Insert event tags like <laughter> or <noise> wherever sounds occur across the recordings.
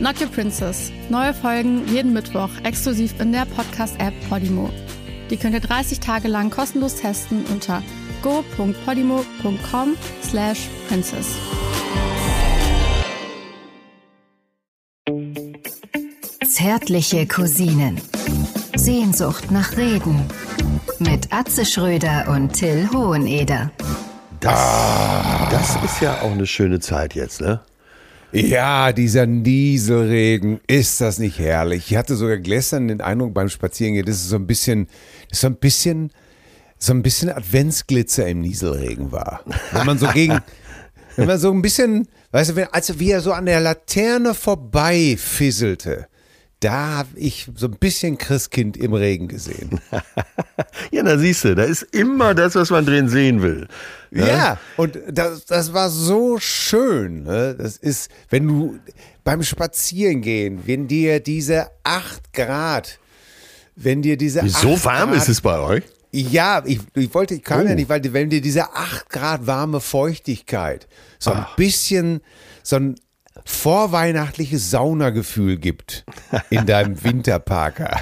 Not Your Princess. Neue Folgen jeden Mittwoch exklusiv in der Podcast-App Podimo. Die könnt ihr 30 Tage lang kostenlos testen unter go.podimo.com slash princess. Zärtliche Cousinen. Sehnsucht nach Reden. Mit Atze Schröder und Till Hoheneder. Das, das ist ja auch eine schöne Zeit jetzt, ne? Ja, dieser Nieselregen, ist das nicht herrlich? Ich hatte sogar gestern den Eindruck beim Spazierengehen, das ist so ein bisschen, so ein bisschen, so ein bisschen Adventsglitzer im Nieselregen war. Wenn man so gegen, wenn man so ein bisschen, weißt du, wenn, als wie er so an der Laterne vorbei fisselte, da habe ich so ein bisschen Christkind im Regen gesehen. <laughs> Ja, da siehst du, da ist immer das, was man drin sehen will. Ja, und das, das war so schön. Ne? Das ist, wenn du beim Spazierengehen, wenn dir diese 8 Grad, wenn dir diese So 8 warm Grad, ist es bei euch? Ja, ich, ich wollte, ich kann Oh. ja nicht, weil wenn dir diese 8 Grad warme Feuchtigkeit so ein bisschen, so ein vorweihnachtliches Saunagefühl gibt in deinem <laughs> Winterparker.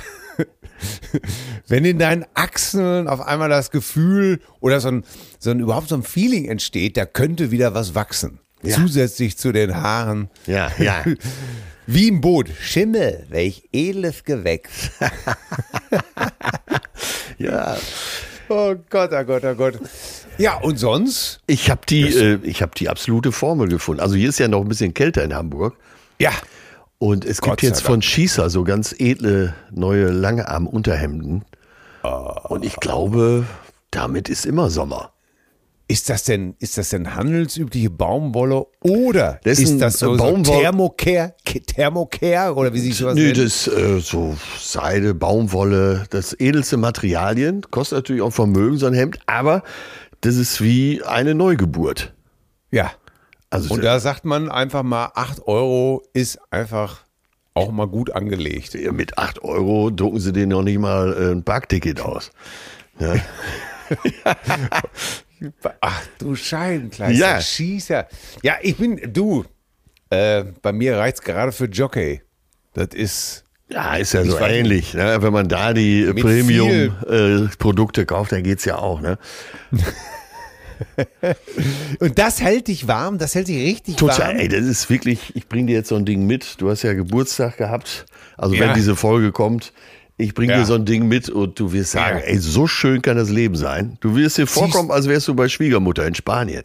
Wenn in deinen Achseln auf einmal das Gefühl oder so ein, so ein überhaupt so ein Feeling entsteht, da könnte wieder was wachsen. Ja. Zusätzlich zu den Haaren. Ja, ja. <laughs> Wie im Boot. Schimmel, welch edles Gewächs. <laughs> ja. Oh Gott, oh Gott, oh Gott. Ja, und sonst? Ich habe die, äh, ich hab die absolute Formel gefunden. Also hier ist ja noch ein bisschen kälter in Hamburg. Ja. Und es Gott gibt jetzt von Schießer so ganz edle neue Langarm-Unterhemden. Ah. Und ich glaube, damit ist immer Sommer. Ist das denn, ist das denn handelsübliche Baumwolle oder Das ist ist das so, so Baumwoll- Thermocare, Thermocare oder wie sich sowas Nee, nennt? das äh, so Seide, Baumwolle, das edelste Materialien. Kostet natürlich auch Vermögen, so ein Hemd, aber das ist wie eine Neugeburt. Ja. Also Und da sagt man einfach mal, 8 Euro ist einfach auch mal gut angelegt. mit 8 Euro drucken sie denen noch nicht mal äh, ein Parkticket aus. Ja. <laughs> <laughs> Ach du Scheibenkleister, Ja. Schießer. Ja, ich bin, du, äh, bei mir reizt gerade für Jockey. Das ist, Ja, ist ja so ähnlich. Ne? Wenn man da die Premium-Produkte kauft, dann geht's ja auch. Ne? <laughs> und das hält dich warm, das hält dich richtig Total, warm. ey, das ist wirklich, ich bringe dir jetzt so ein Ding mit. Du hast ja Geburtstag gehabt. Also Ja. wenn diese Folge kommt, ich bringe Ja. dir so ein Ding mit und du wirst sagen, Ja. ey, so schön kann das Leben sein. Du wirst dir vorkommen, als wärst du bei Schwiegermutter in Spanien.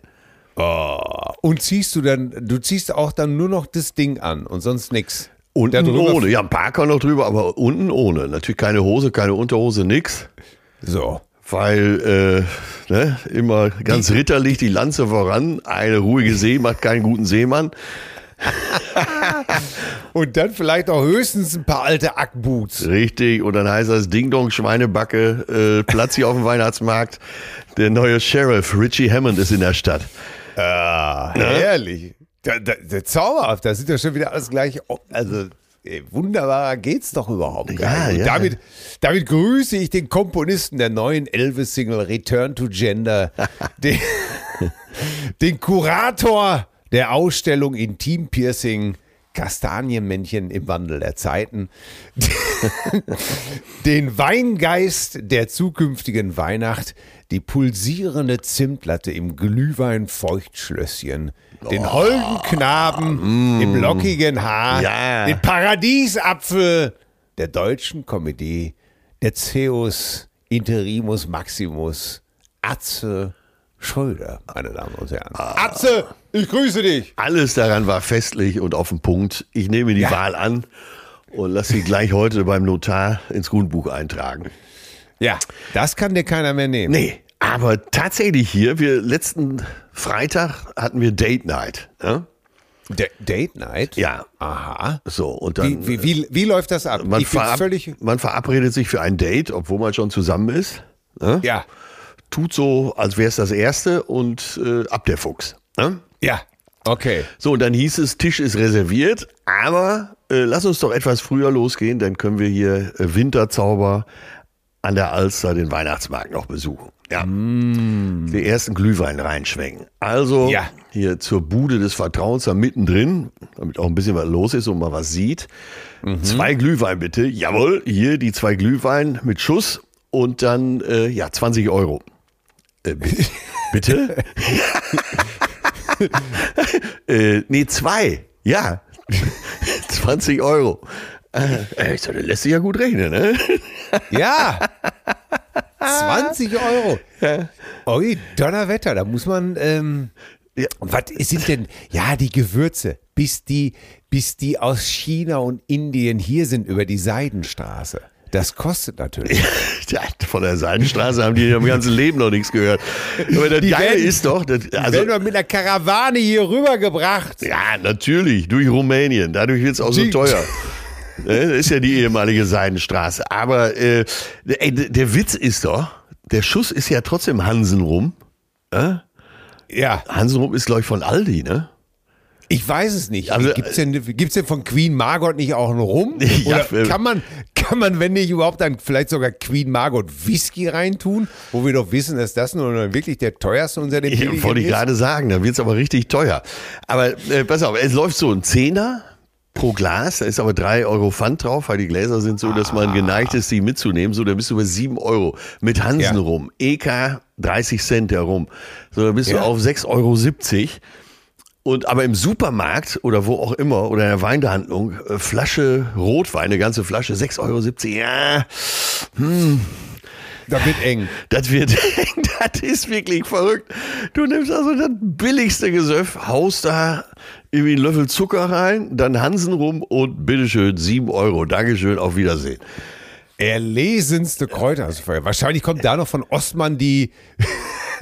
Und ziehst du dann, du ziehst auch dann nur noch das Ding an und sonst nix. Unten ohne. Ja, ein Parker noch drüber, aber unten ohne. Natürlich keine Hose, keine Unterhose, nix. So. Weil äh, ne, immer ganz ritterlich die Lanze voran. Eine ruhige See macht keinen guten Seemann. <laughs> Und dann vielleicht auch höchstens ein paar alte Ackboots. Richtig. Und dann heißt das Ding Dong Schweinebacke, äh, Platz hier auf dem Weihnachtsmarkt. Der neue Sheriff Richie Hammond ist in der Stadt. Ah, herrlich. Da, da, der zauberhaft, da sind ja schon wieder alles gleich. Also, ey, wunderbarer geht's doch überhaupt gar Ja, nicht. Und ja. damit, damit grüße ich den Komponisten der neuen Elvis-Single Return to Gender, <laughs> den, den Kurator der Ausstellung Intim Piercing. Kastanienmännchen im Wandel der Zeiten, <laughs> den Weingeist der zukünftigen Weihnacht, die pulsierende Zimtlatte im Glühwein-Feuchtschlösschen, den holden Knaben im lockigen Haar, Ja. den Paradiesapfel der deutschen Komödie, der Zeus Interimus Maximus, Atze Schröder, meine Damen und Herren. Atze, ich grüße dich. Alles daran war festlich und auf den Punkt. Ich nehme die Ja. Wahl an und lass sie gleich heute beim Notar ins Grundbuch eintragen. Ja, das kann dir keiner mehr nehmen. Nee, aber tatsächlich hier, wir letzten Freitag hatten wir Date Night. Ne? D Date Night? Ja. Aha. So, und dann. Wie, wie, wie, wie läuft das ab? man, verab man verabredet sich für ein Date, obwohl man schon zusammen ist. Ne? Ja, Tut so, als wäre es das erste und äh, ab der Fuchs. Ne? Ja. Okay. So, und dann hieß es, Tisch ist reserviert, aber äh, lass uns doch etwas früher losgehen, dann können wir hier äh, Winterzauber an der Alster den Weihnachtsmarkt noch besuchen. Ja. Den ersten Glühwein reinschwenken. Also Ja. hier zur Bude des Vertrauens da mittendrin, damit auch ein bisschen was los ist und man was sieht. Zwei Glühwein bitte. Jawohl, hier die zwei Glühwein mit Schuss und dann äh, ja 20 Euro. Äh, bi- <laughs> bitte? <laughs> äh, nee, zwei. Ja. <laughs> 20 Euro. Äh, ich sag, das lässt sich ja gut rechnen, ne? <laughs> Ja. 20 Euro. Ui, Donnerwetter, da muss man. Ähm, Ja. Was sind denn, ja, die Gewürze, bis die, bis die aus China und Indien hier sind über die Seidenstraße. Das kostet natürlich. Ja, von der Seidenstraße haben die im ganzen Leben noch nichts gehört. Aber das Die Geile werden- ist doch, das, Also, werden wir mit einer Karawane hier rübergebracht. ja, natürlich, durch Rumänien. Dadurch wird es auch so Die- teuer. Ne, Das ist ja die ehemalige Seidenstraße. Aber äh, ey, der Witz ist doch, der Schuss ist ja trotzdem Hansenrum. Ja, Hansenrum ist, glaube ich, von Aldi, ne? Ich weiß es nicht. Also, Gibt's denn, gibt's denn von Queen Margot nicht auch einen Rum? <laughs> Oder äh, kann man, kann man, wenn nicht überhaupt, dann vielleicht sogar Queen Margot Whisky reintun, wo wir doch wissen, dass das nur wirklich der teuerste unter den Ich billigen wollte ich ist? gerade sagen, da wird es aber richtig teuer. Aber äh, pass auf, es läuft so ein Zehner pro Glas, da ist aber drei Euro Pfand drauf, weil die Gläser sind so, dass man geneigt ist, die mitzunehmen. So, da bist du bei sieben Euro. Mit Hansen Ja. rum. EK 30 Cent herum. So, da bist Ja. du auf 6,70 Euro. Und aber im Supermarkt oder wo auch immer oder in der Weinhandlung, äh, Flasche Rotwein, eine ganze Flasche, 6,70 Euro. Ja, Da wird eng. das wird, <laughs> das ist wirklich verrückt. Du nimmst also das billigste Gesöff, haust da irgendwie einen Löffel Zucker rein, dann Hansen rum und bitteschön, 7 Euro. Dankeschön, auf Wiedersehen. Erlesenste Kräuterfeuer. Wahrscheinlich kommt da noch von Ostmann die,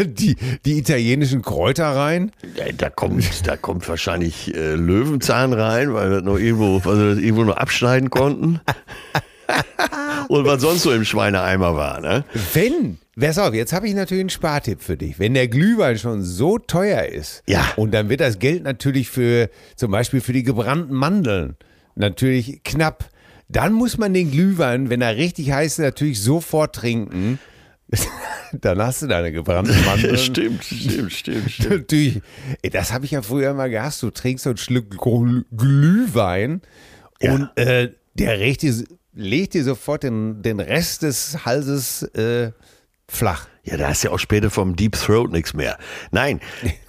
die, die italienischen Kräuter rein. Ja, da kommt, da kommt wahrscheinlich äh, Löwenzahn rein, weil das noch irgendwo, weil sie das irgendwo noch abschneiden konnten. <laughs> und was sonst so im Schweineeimer war, ne? Wenn, pass auf, jetzt habe ich natürlich einen Spartipp für dich. Wenn der Glühwein schon so teuer ist, Ja. und dann wird das Geld natürlich für, zum Beispiel für die gebrannten Mandeln, natürlich knapp. Dann muss man den Glühwein, wenn er richtig heiß ist, natürlich sofort trinken. <laughs> dann hast du deine gebrannten <laughs> Mandeln. Stimmt, stimmt, stimmt, <laughs> stimmt. Natürlich, das habe ich ja früher immer gehasst. Du trinkst so ein Schluck Gl- Glühwein Ja. und äh, der regt dir, legt dir sofort den, den Rest des Halses äh, flach. Ja, da hast du ja auch später vom Deep Throat nichts mehr. Nein,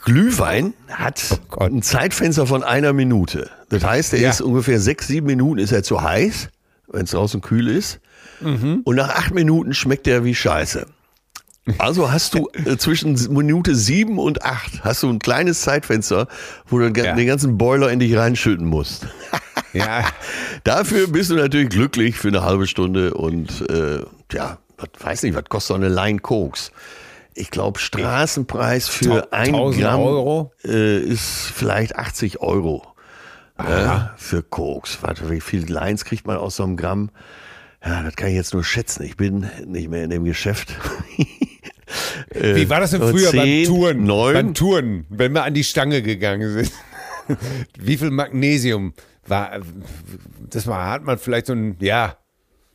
Glühwein hat Oh ein Zeitfenster von einer Minute. Das heißt, er Ja. ist ungefähr sechs, sieben Minuten ist er zu heiß, wenn es draußen kühl ist. Mhm. Und nach acht Minuten schmeckt er wie Scheiße. Also hast du <laughs> äh, zwischen Minute sieben und acht hast du ein kleines Zeitfenster, wo du den Ja. den ganzen Boiler in dich reinschütten musst. <laughs> Ja, Dafür bist du natürlich glücklich für eine halbe Stunde und äh, ja, was, weiß nicht, was kostet so eine Line Koks? Ich glaube, Straßenpreis für ein 1000 Gramm Euro? Äh, ist vielleicht 80 Euro äh, für Koks. Warte, wie viele Lines kriegt man aus so einem Gramm? Ja, das kann ich jetzt nur schätzen. Ich bin nicht mehr in dem Geschäft. Äh, <laughs> wie war das denn so früher beim 10, Touren? Neun, Beim Touren, wenn wir an die Stange gegangen sind. <laughs> Wie viel Magnesium war, das war, hat man vielleicht so ein, ja,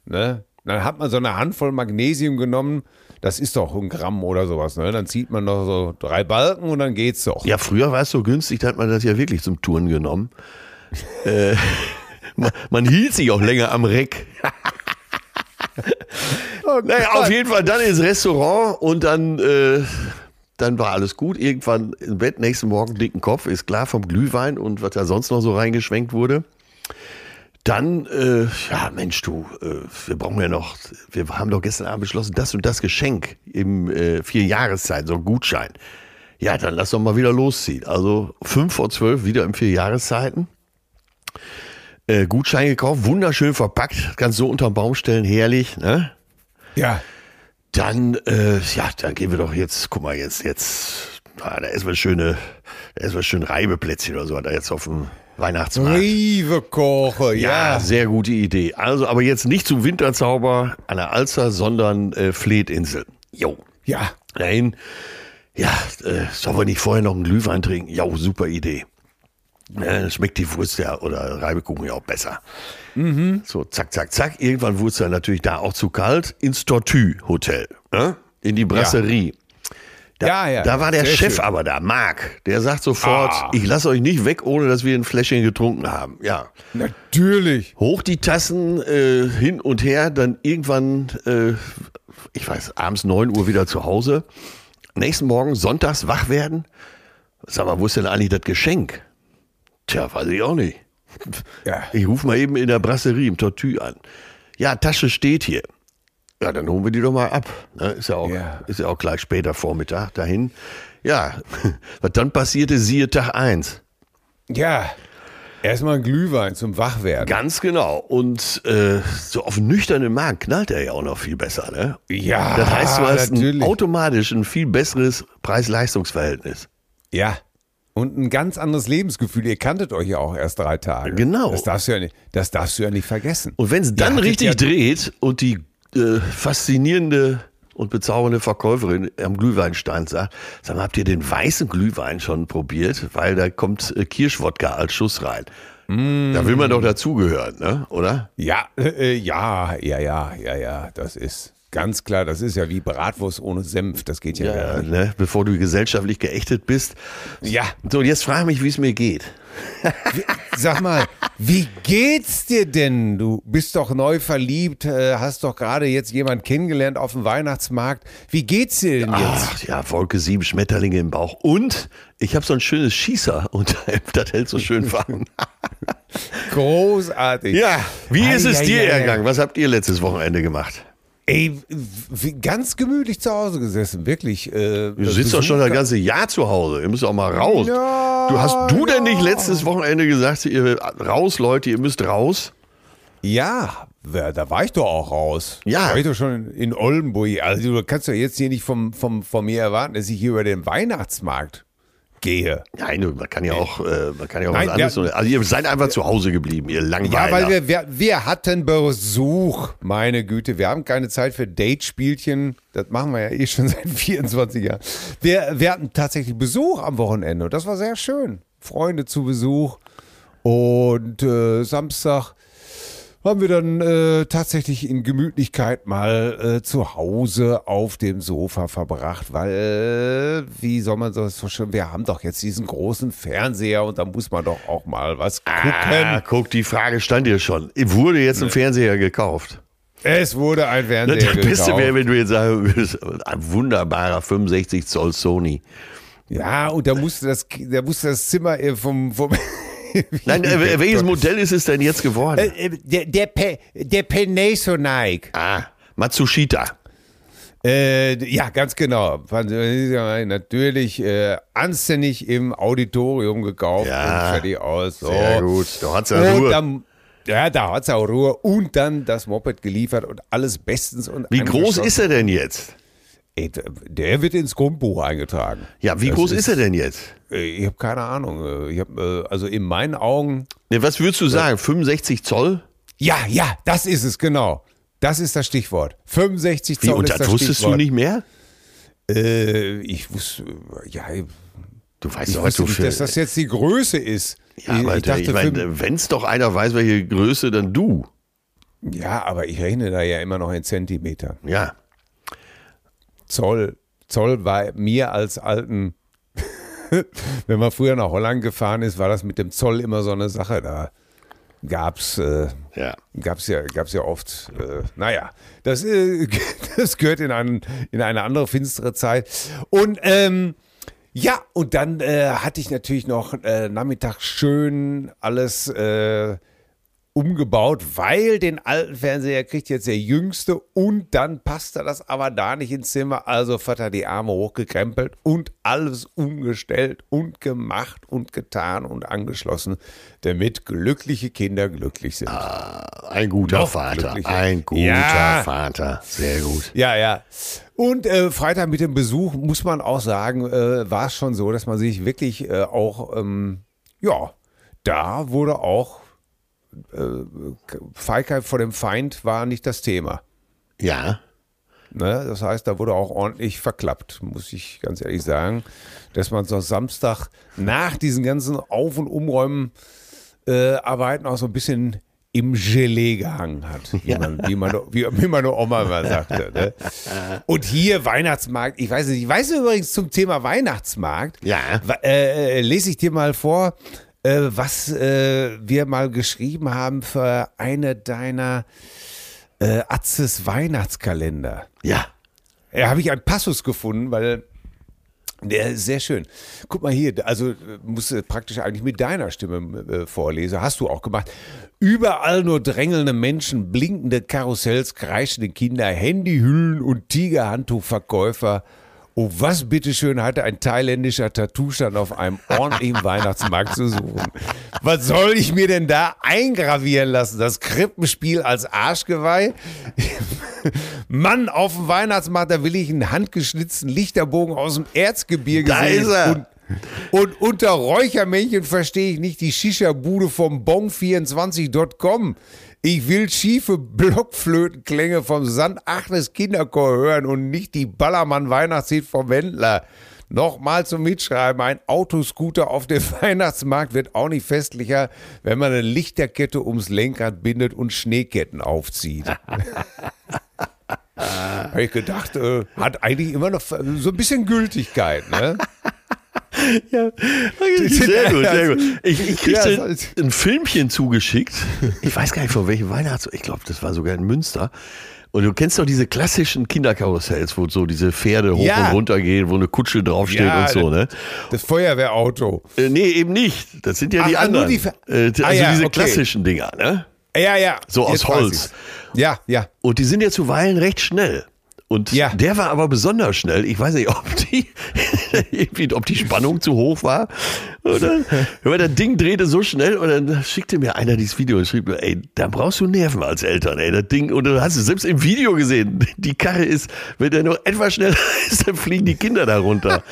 ne? Dann hat man so eine Handvoll Magnesium genommen, das ist doch ein Gramm oder sowas, ne? Dann zieht man noch so drei Balken und dann geht's doch. Ja, früher war es so günstig, da hat man das ja wirklich zum Touren genommen. <laughs> äh, man, man hielt sich auch länger am Reck. <laughs> naja, auf jeden Fall dann ins Restaurant und dann, äh, dann war alles gut. Irgendwann im Bett, nächsten Morgen dicken Kopf, ist klar vom Glühwein und was da sonst noch so reingeschwenkt wurde. Dann, äh, ja Mensch, du, äh, wir brauchen ja noch, wir haben doch gestern Abend beschlossen, das und das Geschenk im äh, vier Jahreszeit, so ein Gutschein. Ja, dann lass doch mal wieder losziehen. Also fünf vor zwölf wieder im vier Jahreszeiten. Äh, Gutschein gekauft, wunderschön verpackt, kannst so unterm Baum stellen, herrlich. Ne? Ja. Dann, äh, ja, dann gehen wir doch jetzt, guck mal, jetzt, jetzt Ah, da ist was schöne, da ist was schön Reibeplätzchen oder so, da jetzt auf dem Weihnachtsmarkt. Rive koche, Ja, ja. sehr gute Idee. Also, aber jetzt nicht zum Winterzauber an der Alster, sondern äh, Fletinsel. Jo. Ja. Dahin. Ja, äh, sollen wir nicht vorher noch einen Glühwein trinken? Ja, super Idee. Äh, schmeckt die Wurst ja oder Reibekuchen ja auch besser. So, zack, zack, zack. Irgendwann wurde es dann natürlich da auch zu kalt ins Tortue Hotel. Ne? In die Brasserie. Da, Ja, ja, da war der Chef schön. aber da, Marc. Der sagt sofort, Ah. ich lasse euch nicht weg, ohne dass wir ein Fläschchen getrunken haben. Ja. Natürlich. Hoch die Tassen äh, hin und her, dann irgendwann, äh, ich weiß, abends 9 Uhr wieder zu Hause. Nächsten Morgen, sonntags wach werden. Sag mal, wo ist denn eigentlich das Geschenk? Tja, weiß ich auch nicht. Ja. Ich rufe mal eben in der Brasserie im Tortue an. Ja, Tasche steht hier. Ja, dann holen wir die doch mal ab. Ne, Ist, ja auch, Ja. ist ja auch gleich später Vormittag dahin. Ja, <laughs> was dann passierte, siehe Tag eins. Ja. Erstmal ein Glühwein zum Wachwerden. Ganz genau. Und äh, so auf nüchternen Magen knallt er ja auch noch viel besser. Ne? Ja, Das heißt, du hast ein, automatisch ein viel besseres Preis-Leistungs-Verhältnis. Ja. Und ein ganz anderes Lebensgefühl. Ihr kanntet euch ja auch erst drei Tage. Genau. Das darfst du ja nicht, das darfst du ja nicht vergessen. Und wenn es dann hattet richtig ja- dreht und die äh, faszinierende und bezaubernde Verkäuferin am Glühweinstand sagt, sag mal, habt ihr den weißen Glühwein schon probiert? Weil da kommt äh, Kirschwodka als Schuss rein. Mm. Da will man doch dazugehören, ne? oder? Ja, äh, ja, ja, ja, ja, ja, das ist ganz klar. Das ist ja wie Bratwurst ohne Senf. Das geht ja, gar Ja, nicht. ne? Bevor du gesellschaftlich geächtet bist. Ja, So, und jetzt frag mich, wie es mir geht. sag mal, wie geht's dir denn? Du bist doch neu verliebt, äh, hast doch gerade jetzt jemand kennengelernt auf dem Weihnachtsmarkt. Wie geht's dir denn jetzt? Ach ja, Wolke sieben Schmetterlinge im Bauch. Und ich habe so ein schönes Schießer und <laughs> das hält so schön warm. Großartig. ja, wie Ei, ist es ei, dir ei. ergangen? Was habt ihr letztes Wochenende gemacht? Ey, wie, ganz gemütlich zu Hause gesessen, wirklich. Äh, Du sitzt doch schon das ganze Jahr zu Hause. Ihr müsst auch mal raus. Ja, du hast du denn nicht ja. letztes Wochenende gesagt, ihr raus, Leute, ihr müsst raus? Ja, da war ich doch auch raus. Ja. War ich doch schon in Oldenburg. Also du kannst doch jetzt hier nicht vom, vom, von mir erwarten, dass ich hier über den Weihnachtsmarkt gehe. Nein, man kann ja auch, äh, man kann ja auch Nein, was anderes. ja. also ihr seid einfach zu Hause geblieben, ihr Langweiler. Ja, weil wir, wir, wir hatten Besuch. Meine Güte, wir haben keine Zeit für Date-Spielchen. Das machen wir ja eh schon <laughs> seit 24 Jahren. Wir, wir hatten tatsächlich Besuch am Wochenende und das war sehr schön. Freunde zu Besuch. Und äh, Samstag haben wir dann äh, tatsächlich in Gemütlichkeit mal äh, zu Hause auf dem Sofa verbracht, weil, äh, wie soll man das so schön, wir haben doch jetzt diesen großen Fernseher und da muss man doch auch mal was gucken. ah, guck, die Frage stand dir schon. Wurde jetzt ein Fernseher gekauft? Es wurde ein Fernseher Das Beste gekauft. wäre, wenn du jetzt würdest, ein wunderbarer 65 Zoll Sony. Ja, und da musste das, da musste das Zimmer äh, vom, vom <laughs> Nein, äh, welches Modell ist es denn jetzt geworden? Äh, äh, der, der, Pe, der Panasonic. ah, Matsushita. Äh, ja, ganz genau. Natürlich äh, anständig im Auditorium gekauft Ja, und fertig aus. So. Sehr gut. Da hat's ja Und Ruhe. dann, ja, da hat's auch Ruhe. Und dann das Moped geliefert und alles bestens. Und Wie groß ist er denn jetzt? Der wird ins Grundbuch eingetragen. Ja, wie Das groß ist, er denn jetzt? Äh, Ich habe keine Ahnung. Äh, Ich hab, äh, also in meinen Augen. Ne, was würdest du sagen? 65 Zoll? Ja, ja, das ist es, genau. Das ist das Stichwort. 65 Wie, Zoll und ist das das wusstest Stichwort. du nicht mehr? Äh, ich wusste, ja, Du weißt ich wusste du nicht, für. dass das jetzt die Größe ist. ja, ich, aber ich dachte, ich fünf- wenn es doch einer weiß, welche Größe, dann du. ja, aber ich rechne da ja immer noch in Zentimetern. Ja. Zoll, Zoll war mir als alten, <laughs> wenn man früher nach Holland gefahren ist, war das mit dem Zoll immer so eine Sache. Da gab's, äh, Ja. gab's ja, gab's ja oft. Äh, naja, das, äh, <laughs> das gehört in, einen, in eine andere finstere Zeit. Und ähm, ja, und dann äh, hatte ich natürlich noch äh, Nachmittag schön alles äh, umgebaut, weil den alten Fernseher kriegt jetzt der Jüngste und dann passte das aber da nicht ins Zimmer. Also Vater die Arme hochgekrempelt und alles umgestellt und gemacht und getan und angeschlossen, damit glückliche Kinder glücklich sind. Ein guter Noch Vater. Ein guter Ja. Vater. Sehr gut. Ja, ja. Und äh, Freitag mit dem Besuch, muss man auch sagen, äh, war es schon so, dass man sich wirklich äh, auch, ähm, ja, da wurde auch Feigheit vor dem Feind war nicht das Thema. Ja. Ne? Das heißt, da wurde auch ordentlich verklappt, muss ich ganz ehrlich sagen, dass man so Samstag nach diesen ganzen Auf- und Umräumen äh, Arbeiten auch so ein bisschen im Gelee gehangen hat, <laughs> wie, man, wie, meine, wie, wie meine Oma immer sagte. Ne? <laughs> Und hier Weihnachtsmarkt, ich weiß nicht, ich weiß übrigens zum Thema Weihnachtsmarkt, Ja. äh, äh, lese ich dir mal vor, äh, was äh, wir mal geschrieben haben für eine deiner äh, Atzes Weihnachtskalender. Ja. Ja, habe ich einen Passus gefunden, weil der ist sehr schön. Guck mal hier, also äh, musst du praktisch eigentlich mit deiner Stimme äh, vorlesen. Hast du auch gemacht. Überall nur drängelnde Menschen, blinkende Karussells, kreischende Kinder, Handyhüllen und Tigerhandtuchverkäufer. Oh, was bitteschön hatte ein thailändischer Tattoo-Stand auf einem ordentlichen <laughs> Weihnachtsmarkt zu suchen? Was soll ich mir denn da eingravieren lassen? Das Krippenspiel als Arschgeweih? <laughs> Mann, auf dem Weihnachtsmarkt, da will ich einen handgeschnitzten Lichterbogen aus dem Erzgebirge Da sehen. ist er. Und, und unter Räuchermännchen verstehe ich nicht die Shisha-Bude vom Bong24.com. Ich will schiefe Blockflötenklänge vom Sand Achtes Kinderchor hören und nicht die Ballermann-Weihnachtslied vom Wendler. Nochmal zum Mitschreiben, ein Autoscooter auf dem <laughs> Weihnachtsmarkt wird auch nicht festlicher, wenn man eine Lichterkette ums Lenkrad bindet und Schneeketten aufzieht. <laughs> Habe ich gedacht, äh, hat eigentlich immer noch so ein bisschen Gültigkeit, ne? <laughs> <laughs> Sehr gut, sehr gut. Ich, ich kriegte Ja, ein Filmchen zugeschickt. Ich weiß gar nicht von welchem Weihnachts... Ich glaube, das war sogar in Münster. Und du kennst doch diese klassischen Kinderkarussells, wo so diese Pferde hoch Ja. und runter gehen, wo eine Kutsche draufsteht Ja, und so, ne? Das Feuerwehrauto. Äh, nee, eben nicht. Das sind ja die Ach, nur anderen. die äh, also Ah, ja, diese okay. klassischen Dinger, ne? Ja, ja. So aus Holz. Ja, ja. Und die sind ja zuweilen recht schnell. Und Ja. der war aber besonders schnell. Ich weiß nicht, ob die, <laughs> ob die Spannung zu hoch war. Oder, <laughs> aber das Ding drehte so schnell und dann schickte mir einer dieses Video und schrieb mir, ey, da brauchst du Nerven als Eltern, ey, das Ding. Und du hast es selbst im Video gesehen. Die Karre ist, wenn der noch etwas schneller <laughs> ist, dann fliegen die Kinder da runter.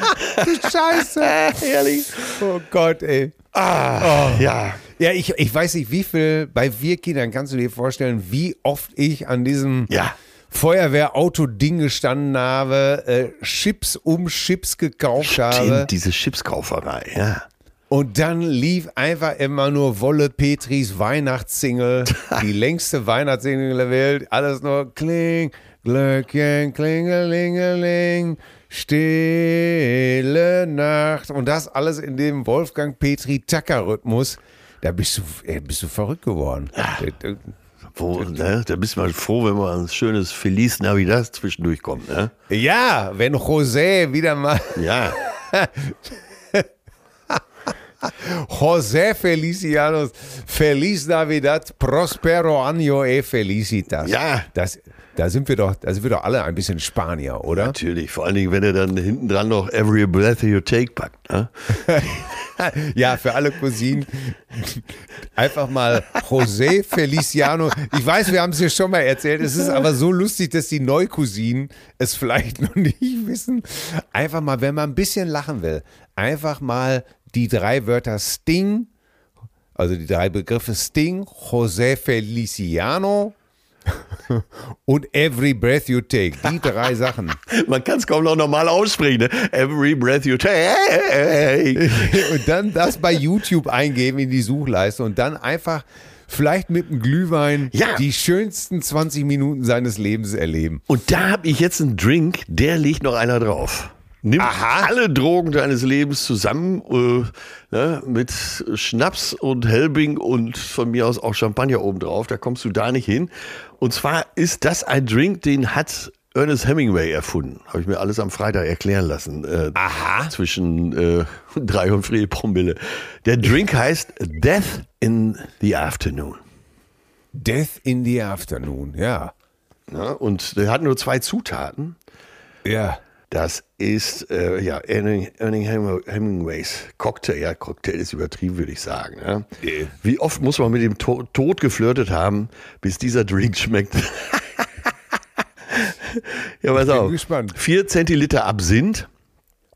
Scheiße. Ehrlich. Oh Gott, ey. Ah, ja. Ja, ich, ich weiß nicht, wie viel, bei wir Kindern kannst du dir vorstellen, wie oft ich an diesem Ja. Feuerwehrauto-Ding gestanden habe, äh, Chips um Chips gekauft habe. Stimmt, diese Chipskauferei, ja. Und dann lief einfach immer nur Wolle Petris Weihnachtssingle, <laughs> die längste Weihnachtssingle der Welt. Alles nur kling, Glöckchen, klingelingeling, stille Nacht. Und das alles in dem Wolfgang Petri Tacker-Rhythmus. Da bist du, ey, bist du verrückt geworden. Äh, Wo, ne, da bist du mal froh, wenn mal ein schönes Feliz Navidad zwischendurch kommt, ne? Ja, wenn José wieder mal Ja. <laughs> José Felicianos, Feliz Navidad, Prospero Año e Felicitas. Ja. Das, da sind wir doch, da sind wir doch alle ein bisschen Spanier, oder? Natürlich, vor allen Dingen, wenn er dann hinten dran noch Every Breath You Take packt. Ne? <laughs> Ja, für alle Cousinen. Einfach mal José Feliciano. Ich weiß, wir haben es dir schon mal erzählt. Es ist aber so lustig, dass die Neucousinen es vielleicht noch nicht wissen. Einfach mal, wenn man ein bisschen lachen will, einfach mal die drei Wörter Sting, also die drei Begriffe Sting, José Feliciano und Every Breath You Take. Die drei Sachen. <laughs> Man kann es kaum noch normal aussprechen. Ne? Every Breath You Take. <laughs> und dann das bei YouTube eingeben in die Suchleiste und dann einfach vielleicht mit einem Glühwein Ja. die schönsten 20 Minuten seines Lebens erleben. Und da habe ich jetzt einen Drink, der liegt noch einer drauf. Nimm alle Drogen deines Lebens zusammen äh, ne, mit Schnaps und Helbing und von mir aus auch Champagner obendrauf. Da kommst du da nicht hin. Und zwar ist das ein Drink, den hat Ernest Hemingway erfunden. Habe ich mir alles am Freitag erklären lassen. Äh, Aha. Zwischen äh, <laughs> drei und vier Promille. Der Drink heißt Death in the Afternoon. Death in the Afternoon, ja. Ja, und der hat nur zwei Zutaten. Ja. Das ist äh, ja Erning, Erning Hemingways Cocktail. Ja, Cocktail ist übertrieben, würde ich sagen. Ja. Äh. Wie oft muss man mit dem to Tod geflirtet haben, bis dieser Drink schmeckt? <laughs> ja, pass bin auf. gespannt. Vier Zentiliter Absinth.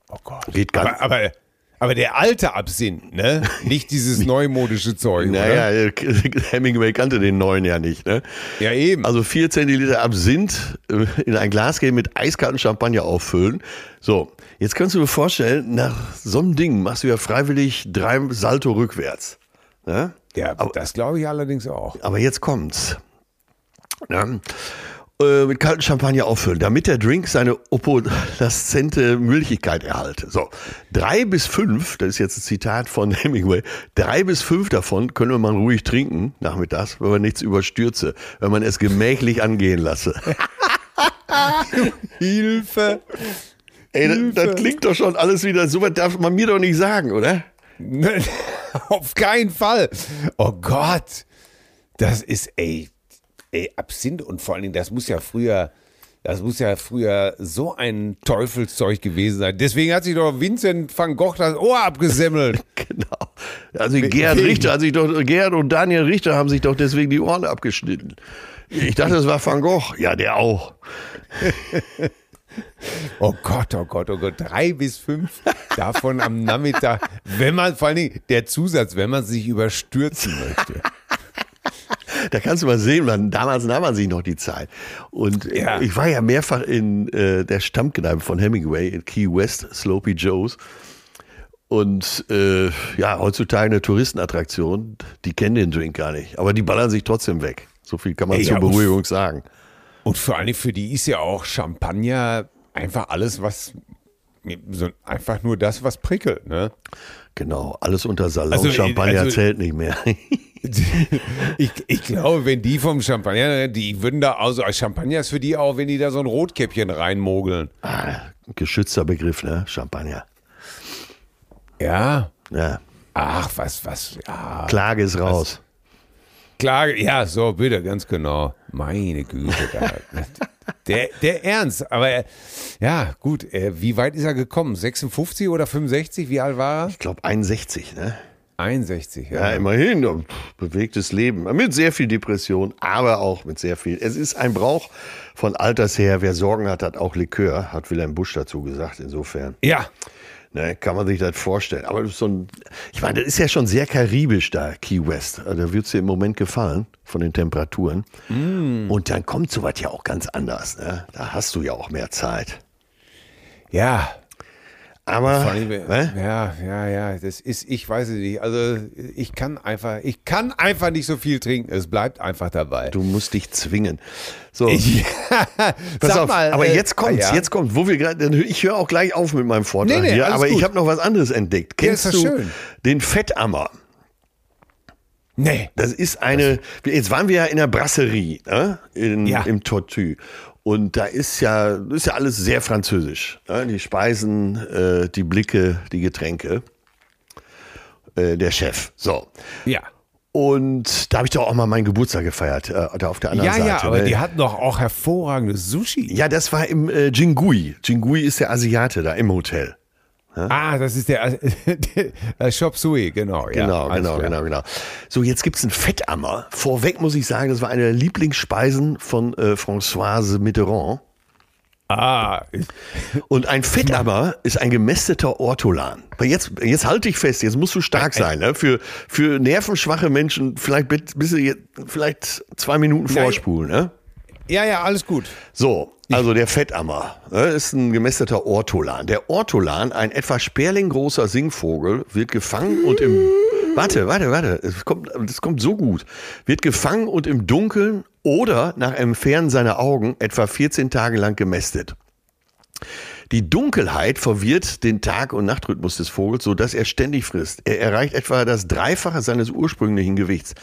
Oh Gott. Geht ganz- aber, aber, aber der alte Absinth, ne? Nicht dieses <laughs> neumodische Zeug. Naja, <laughs> Hemingway kannte den neuen ja nicht. Ne? Ja, eben. Also vier Zentiliter Absinth äh, in ein Glas geben, mit eiskalten Champagner auffüllen. So, jetzt kannst du dir vorstellen, nach so einem Ding machst du ja freiwillig drei Salto rückwärts. Ne? ja, das glaube ich allerdings auch. Aber jetzt kommt's. Ja. Äh, mit kaltem Champagner auffüllen, damit der Drink seine opaleszente Milchigkeit erhalte. So, drei bis fünf, das ist jetzt ein Zitat von <laughs> Hemingway, drei bis fünf davon können wir mal ruhig trinken, nachmittags, wenn man nichts überstürze, wenn man es gemächlich angehen lasse. <laughs> Hilfe! Ey, das, das klingt doch schon alles wieder, so was darf man mir doch nicht sagen, oder? <laughs> Auf keinen Fall. Oh Gott. Das ist, ey, ey, Absinth und vor allen Dingen, das muss ja früher, das muss ja früher so ein Teufelszeug gewesen sein. Deswegen hat sich doch Vincent van Gogh das Ohr abgesemmelt. <laughs> Genau. Also Gerhard Richter hat sich doch, Gerhard und Daniel Richter haben sich doch deswegen die Ohren abgeschnitten. Ich dachte, das war Van Gogh. Ja, der auch. <laughs> Oh Gott, oh Gott, oh Gott. Drei bis fünf davon am Nachmittag. Wenn man, vor allen Dingen, der Zusatz, wenn man sich überstürzen möchte. Da kannst du mal sehen, man, damals nahm man sich noch die Zeit. Und äh, Ja. ich war ja mehrfach in äh, der Stammkneipe von Hemingway in Key West, Sloppy Joe's. Und äh, ja, heutzutage eine Touristenattraktion, die kennen den Drink gar nicht. Aber die ballern sich trotzdem weg. So viel kann man Ey, zur ja. Beruhigung sagen. Und vor Dingen für die ist ja auch Champagner einfach alles, was so einfach nur das, was prickelt, ne? Genau, alles unter Salon. Also, äh, Champagner also- zählt nicht mehr. <laughs> Ich, ich glaube, wenn die vom Champagner, die würden da, also Champagner ist für die auch, wenn die da so ein Rotkäppchen reinmogeln. ah, geschützter Begriff, ne? Champagner. Ja. Ja. Ach, was, was, ja. Klage ist raus. Klar, ja, so, bitte, ganz genau. Meine Güte. Da, <laughs> der, der Ernst, aber ja, gut, äh, wie weit ist er gekommen? 56 oder 65? Wie alt war er? Ich glaube 61, ne? 61, Ja, ja. immerhin. Bewegtes Leben. Mit sehr viel Depression, aber auch mit sehr viel. Es ist ein Brauch von Alters her. Wer Sorgen hat, hat auch Likör, hat Wilhelm Busch dazu gesagt. Insofern Ja, ne, kann man sich das vorstellen. Aber das ist so ein, ich meine, das ist ja schon sehr karibisch da, Key West. Also, Da wird es dir im Moment gefallen von den Temperaturen. Und dann kommt sowas ja auch ganz anders. Ne? Da hast du ja auch mehr Zeit. ja. Aber, allem, ne? ja, ja, ja, das ist, ich weiß es nicht. Also ich kann einfach, ich kann einfach nicht so viel trinken. Es bleibt einfach dabei. du musst dich zwingen. So. Ja, <laughs> Pass sag auf, mal, aber äh, jetzt kommt's, ja. jetzt kommt, wo wir gerade, ich höre auch gleich auf mit meinem Vortrag Nee, nee, hier, aber ich gut. habe noch was anderes entdeckt. Ja, Kennst doch du schön. den Fettammer? Nee. Das ist eine, jetzt waren wir ja in der Brasserie, ne? in, Ja. im Tortue. Und da ist ja, ist ja alles sehr französisch. Ne? Die Speisen, äh, die Blicke, die Getränke. Äh, der Chef. So. Ja. Und da habe ich doch auch mal meinen Geburtstag gefeiert, äh, da auf der anderen Ja, Seite. ja, aber ne? die hatten doch auch hervorragendes Sushi. ja, das war im äh, Jingui. Jingui ist der Asiate da im Hotel. Ah, das ist der, <laughs> der Shop Sui, genau. ja, Genau, alles genau, klar. genau, genau. So, jetzt gibt's einen Fettammer. Vorweg muss ich sagen, das war eine der Lieblingsspeisen von äh, Françoise Mitterrand. Ah, Und ein Fettammer ist ein gemästeter Ortolan. Jetzt, jetzt halt dich fest, jetzt musst du stark sein. Ne? Für, für nervenschwache Menschen vielleicht bit- bis sie jetzt, vielleicht zwei Minuten vorspulen. Ne? ja, ja, alles gut. So, also der Fettammer ne, ist ein gemästeter Ortolan. Der Ortolan, ein etwa sperlinggroßer Singvogel, wird gefangen und im Warte, warte, warte, es kommt, das kommt so gut. Wird gefangen und im Dunkeln oder nach Entfernen seiner Augen etwa 14 Tage lang gemästet. Die Dunkelheit verwirrt den Tag- und Nachtrhythmus des Vogels, so dass er ständig frisst. Er erreicht etwa das Dreifache seines ursprünglichen Gewichts.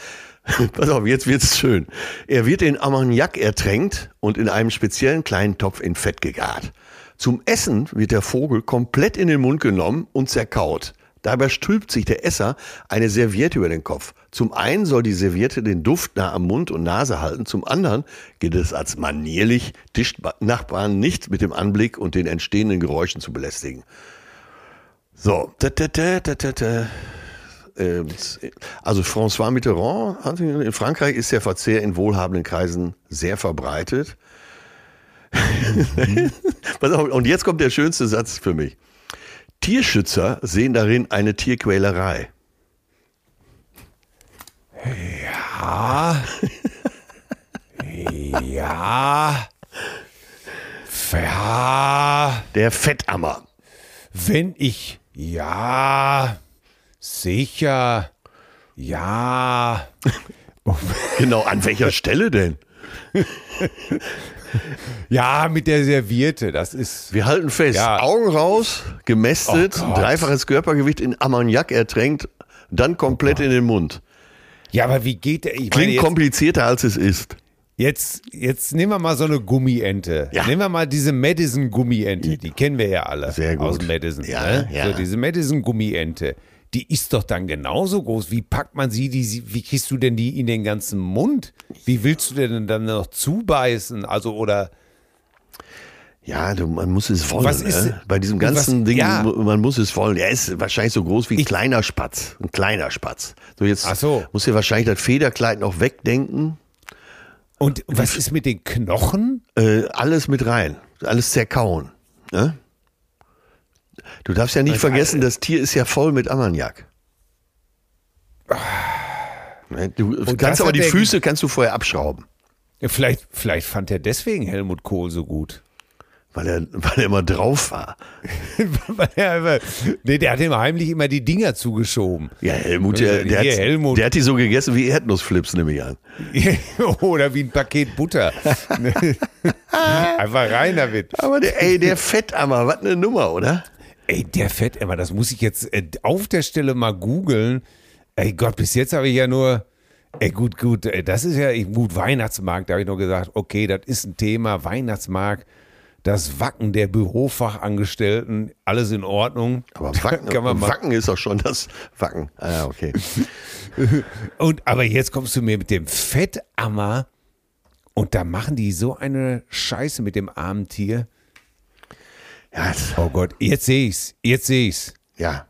<laughs> Pass auf, jetzt wird's schön. Er wird in Ammoniak ertränkt und in einem speziellen kleinen Topf in Fett gegart. Zum Essen wird der Vogel komplett in den Mund genommen und zerkaut. Dabei stülpt sich der Esser eine Serviette über den Kopf. Zum einen soll die Serviette den Duft nah am Mund und Nase halten, zum anderen gilt es als manierlich, Tischnachbarn nicht mit dem Anblick und den entstehenden Geräuschen zu belästigen. So, da, da, da, Also François Mitterrand, in Frankreich ist der Verzehr in wohlhabenden Kreisen sehr verbreitet. <laughs> Auf, Und jetzt kommt der schönste Satz für mich. Tierschützer sehen darin eine Tierquälerei. Ja. ja. Ja. Der Fettammer. Wenn ich. Ja. Sicher. Ja. <laughs> Genau, an welcher Stelle denn? Ja, mit der Serviette. Das ist. Wir halten fest, Ja. Augen raus, gemästet, Oh dreifaches Körpergewicht in Ammoniak ertränkt, dann komplett in den Mund. Ja, aber wie geht der? Ich meine, Klingt jetzt, komplizierter als es ist. jetzt, jetzt nehmen wir mal so eine Gummiente. Ja. Nehmen wir mal diese Madison-Gummiente. Die kennen wir ja alle. Sehr gut. Aus Madison. Ja, ne? ja. So, diese Madison-Gummiente. Die ist doch dann genauso groß. Wie packt man sie, die, wie kriegst du denn die in den ganzen Mund? Wie willst du denn dann noch zubeißen? Also, oder. Ja, du, man muss es wollen. Was ist- ne? Bei diesem ganzen was- Ding, ja. man muss es wollen. Er ist wahrscheinlich so groß wie ein kleiner Spatz. Ein kleiner Spatz. So jetzt Ach so. muss er wahrscheinlich das Federkleid noch wegdenken. Und was ist mit den Knochen? Äh, alles mit rein. Alles zerkauen. Ne? Du darfst ja nicht Also, vergessen, das Tier ist ja voll mit Ammoniak. Ne, Du kannst das aber die Füße kannst du vorher abschrauben. Ja, Vielleicht, vielleicht fand er deswegen Helmut Kohl so gut. Weil er, <laughs> weil er immer drauf war. <laughs> Weil er immer- nee, der hat ihm heimlich immer die Dinger zugeschoben. Ja, Helmut, der, der, hat, Helmut. der hat die so gegessen wie Erdnussflips, nehme ich an. <laughs> Oder wie ein Paket Butter. Einfach rein damit. Aber der, ey, der Fettammer, was eine Nummer, oder? Ey, der Fettemmer, das muss ich jetzt äh, auf der Stelle mal googeln. Ey Gott, bis jetzt habe ich ja nur. Ey, gut, gut, ey, das ist ja gut, Weihnachtsmarkt, da habe ich noch gesagt, okay, das ist ein Thema, Weihnachtsmarkt, das Wacken der Bürofachangestellten, alles in Ordnung. Aber Wacken, Kann man Wacken ist doch schon das Wacken. Ah, okay. <laughs> Und aber jetzt kommst du mir mit dem Fettammer und da machen die so eine Scheiße mit dem armen Tier. Ja, Oh Gott, jetzt sehe ich's. Jetzt sehe ich's. ja.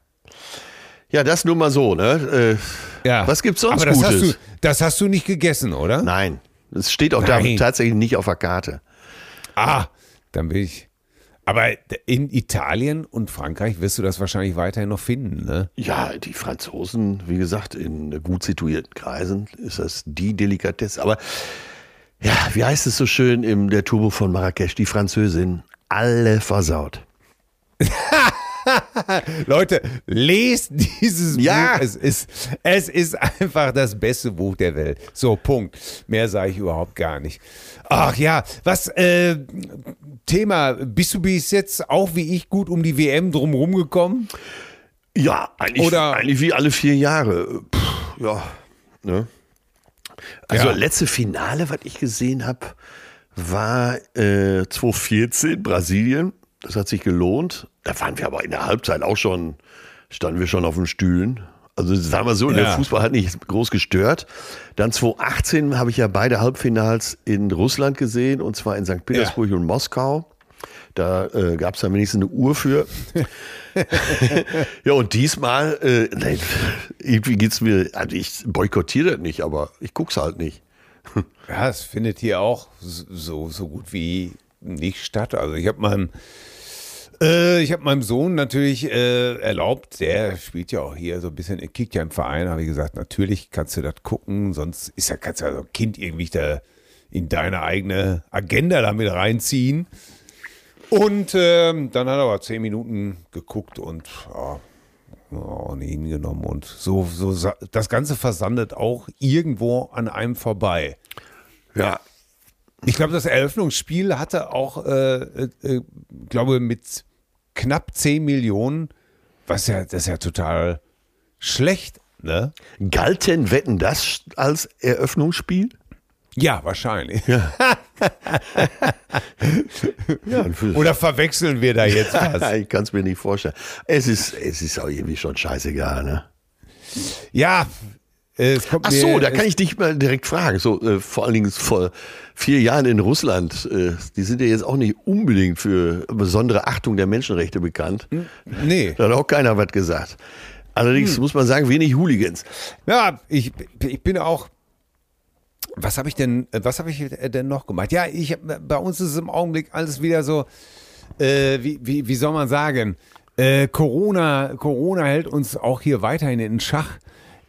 Ja, das nur mal so, ne? Äh, Ja. Was gibt's sonst aber das Gutes? Hast du, das hast du nicht gegessen, oder? Nein, es steht auch da Nein. tatsächlich nicht auf der Karte. Ah, dann bin ich. Aber in Italien und Frankreich wirst du das wahrscheinlich weiterhin noch finden, ne? Ja, die Franzosen, wie gesagt, in gut situierten Kreisen ist das die Delikatesse. Aber ja, wie heißt es so schön in der Turbo von Marrakesch? Die Französin, alle versaut. <laughs> Leute, lest dieses Ja. Buch. Es ist, es ist einfach das beste Buch der Welt. So, Punkt. Mehr sage ich überhaupt gar nicht. Ach ja, was, äh, Thema, bist du bis jetzt auch wie ich gut um die WM drumherum gekommen? Ja, eigentlich, Oder- eigentlich wie alle vier Jahre. Puh, ja, ne? Also Ja. letzte Finale, was ich gesehen habe, war äh, 2014 Brasilien. Das hat sich gelohnt. Da waren wir aber in der Halbzeit auch schon, standen wir schon auf den Stühlen. Also sagen wir so, der Ja. Fußball hat nicht groß gestört. Dann 2018 habe ich ja beide Halbfinals in Russland gesehen, und zwar in St. Petersburg und Moskau. Da äh, gab es dann wenigstens eine Uhr für. <laughs> ja, und diesmal, äh, nein, irgendwie geht's mir, also ich boykottiere das nicht, aber ich guck's halt nicht. <laughs> Ja, es findet hier auch so, so gut wie nicht statt. Also ich habe meinem, äh, habe meinem Sohn natürlich äh, erlaubt, der spielt ja auch hier so ein bisschen, er kickt ja im Verein, habe ich gesagt, natürlich kannst du das gucken, sonst ist ja, kannst du ja so ein Kind irgendwie da in deine eigene Agenda damit reinziehen. Und ähm, dann hat er aber zehn Minuten geguckt und ja, auch nie hingenommen. Und so, so das Ganze versandet auch irgendwo an einem vorbei. Ja, Ich glaube, das Eröffnungsspiel hatte auch, äh, äh, äh, glaube mit knapp 10 Millionen, was ja, das ist ja total schlecht, ne? galten Wetten das als Eröffnungsspiel? Ja, wahrscheinlich. Ja, <laughs> für- Oder verwechseln wir da jetzt was? ich kann es mir nicht vorstellen. Es ist, es ist auch irgendwie schon scheißegal, ne? ja, es kommt Ach mir, so, da es- kann ich dich mal direkt fragen. So, äh, vor allen Dingen vor vier Jahren in Russland, äh, die sind ja jetzt auch nicht unbedingt für besondere Achtung der Menschenrechte bekannt. Nee. Da hat auch keiner was gesagt. Allerdings muss man sagen, wenig Hooligans. Ja, ich, ich bin auch. Was habe ich denn, was habe ich denn noch gemacht? Ja, ich, bei uns ist es im Augenblick alles wieder so, äh, wie, wie, wie soll man sagen? Äh, Corona, Corona hält uns auch hier weiterhin in Schach.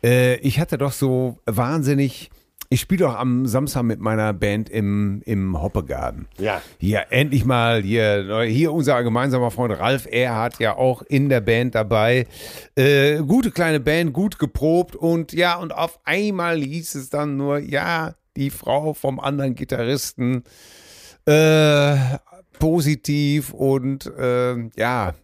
Äh, ich hatte doch so wahnsinnig. Ich spiele doch am Samstag mit meiner Band im, im Hoppegarten. Ja. Hier, endlich mal, hier, hier unser gemeinsamer Freund Ralf Erhardt ja auch in der Band dabei. Äh, gute kleine Band, gut geprobt und ja, und auf einmal hieß es dann nur, ja, die Frau vom anderen Gitarristen äh, positiv und äh, ja,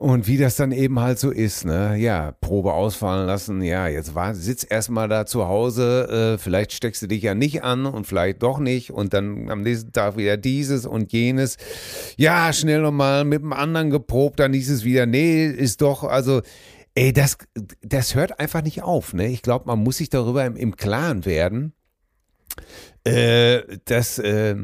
und wie das dann eben halt so ist, ne? Ja, Probe ausfallen lassen. Ja, jetzt war, sitz erstmal da zu Hause. Äh, vielleicht steckst du dich ja nicht an und vielleicht doch nicht. Und dann am nächsten Tag wieder dieses und jenes. Ja, schnell nochmal mit dem anderen geprobt. Dann hieß es wieder, nee, ist doch, also, ey, das, das hört einfach nicht auf, ne? Ich glaube, man muss sich darüber im, im Klaren werden, äh, dass, äh,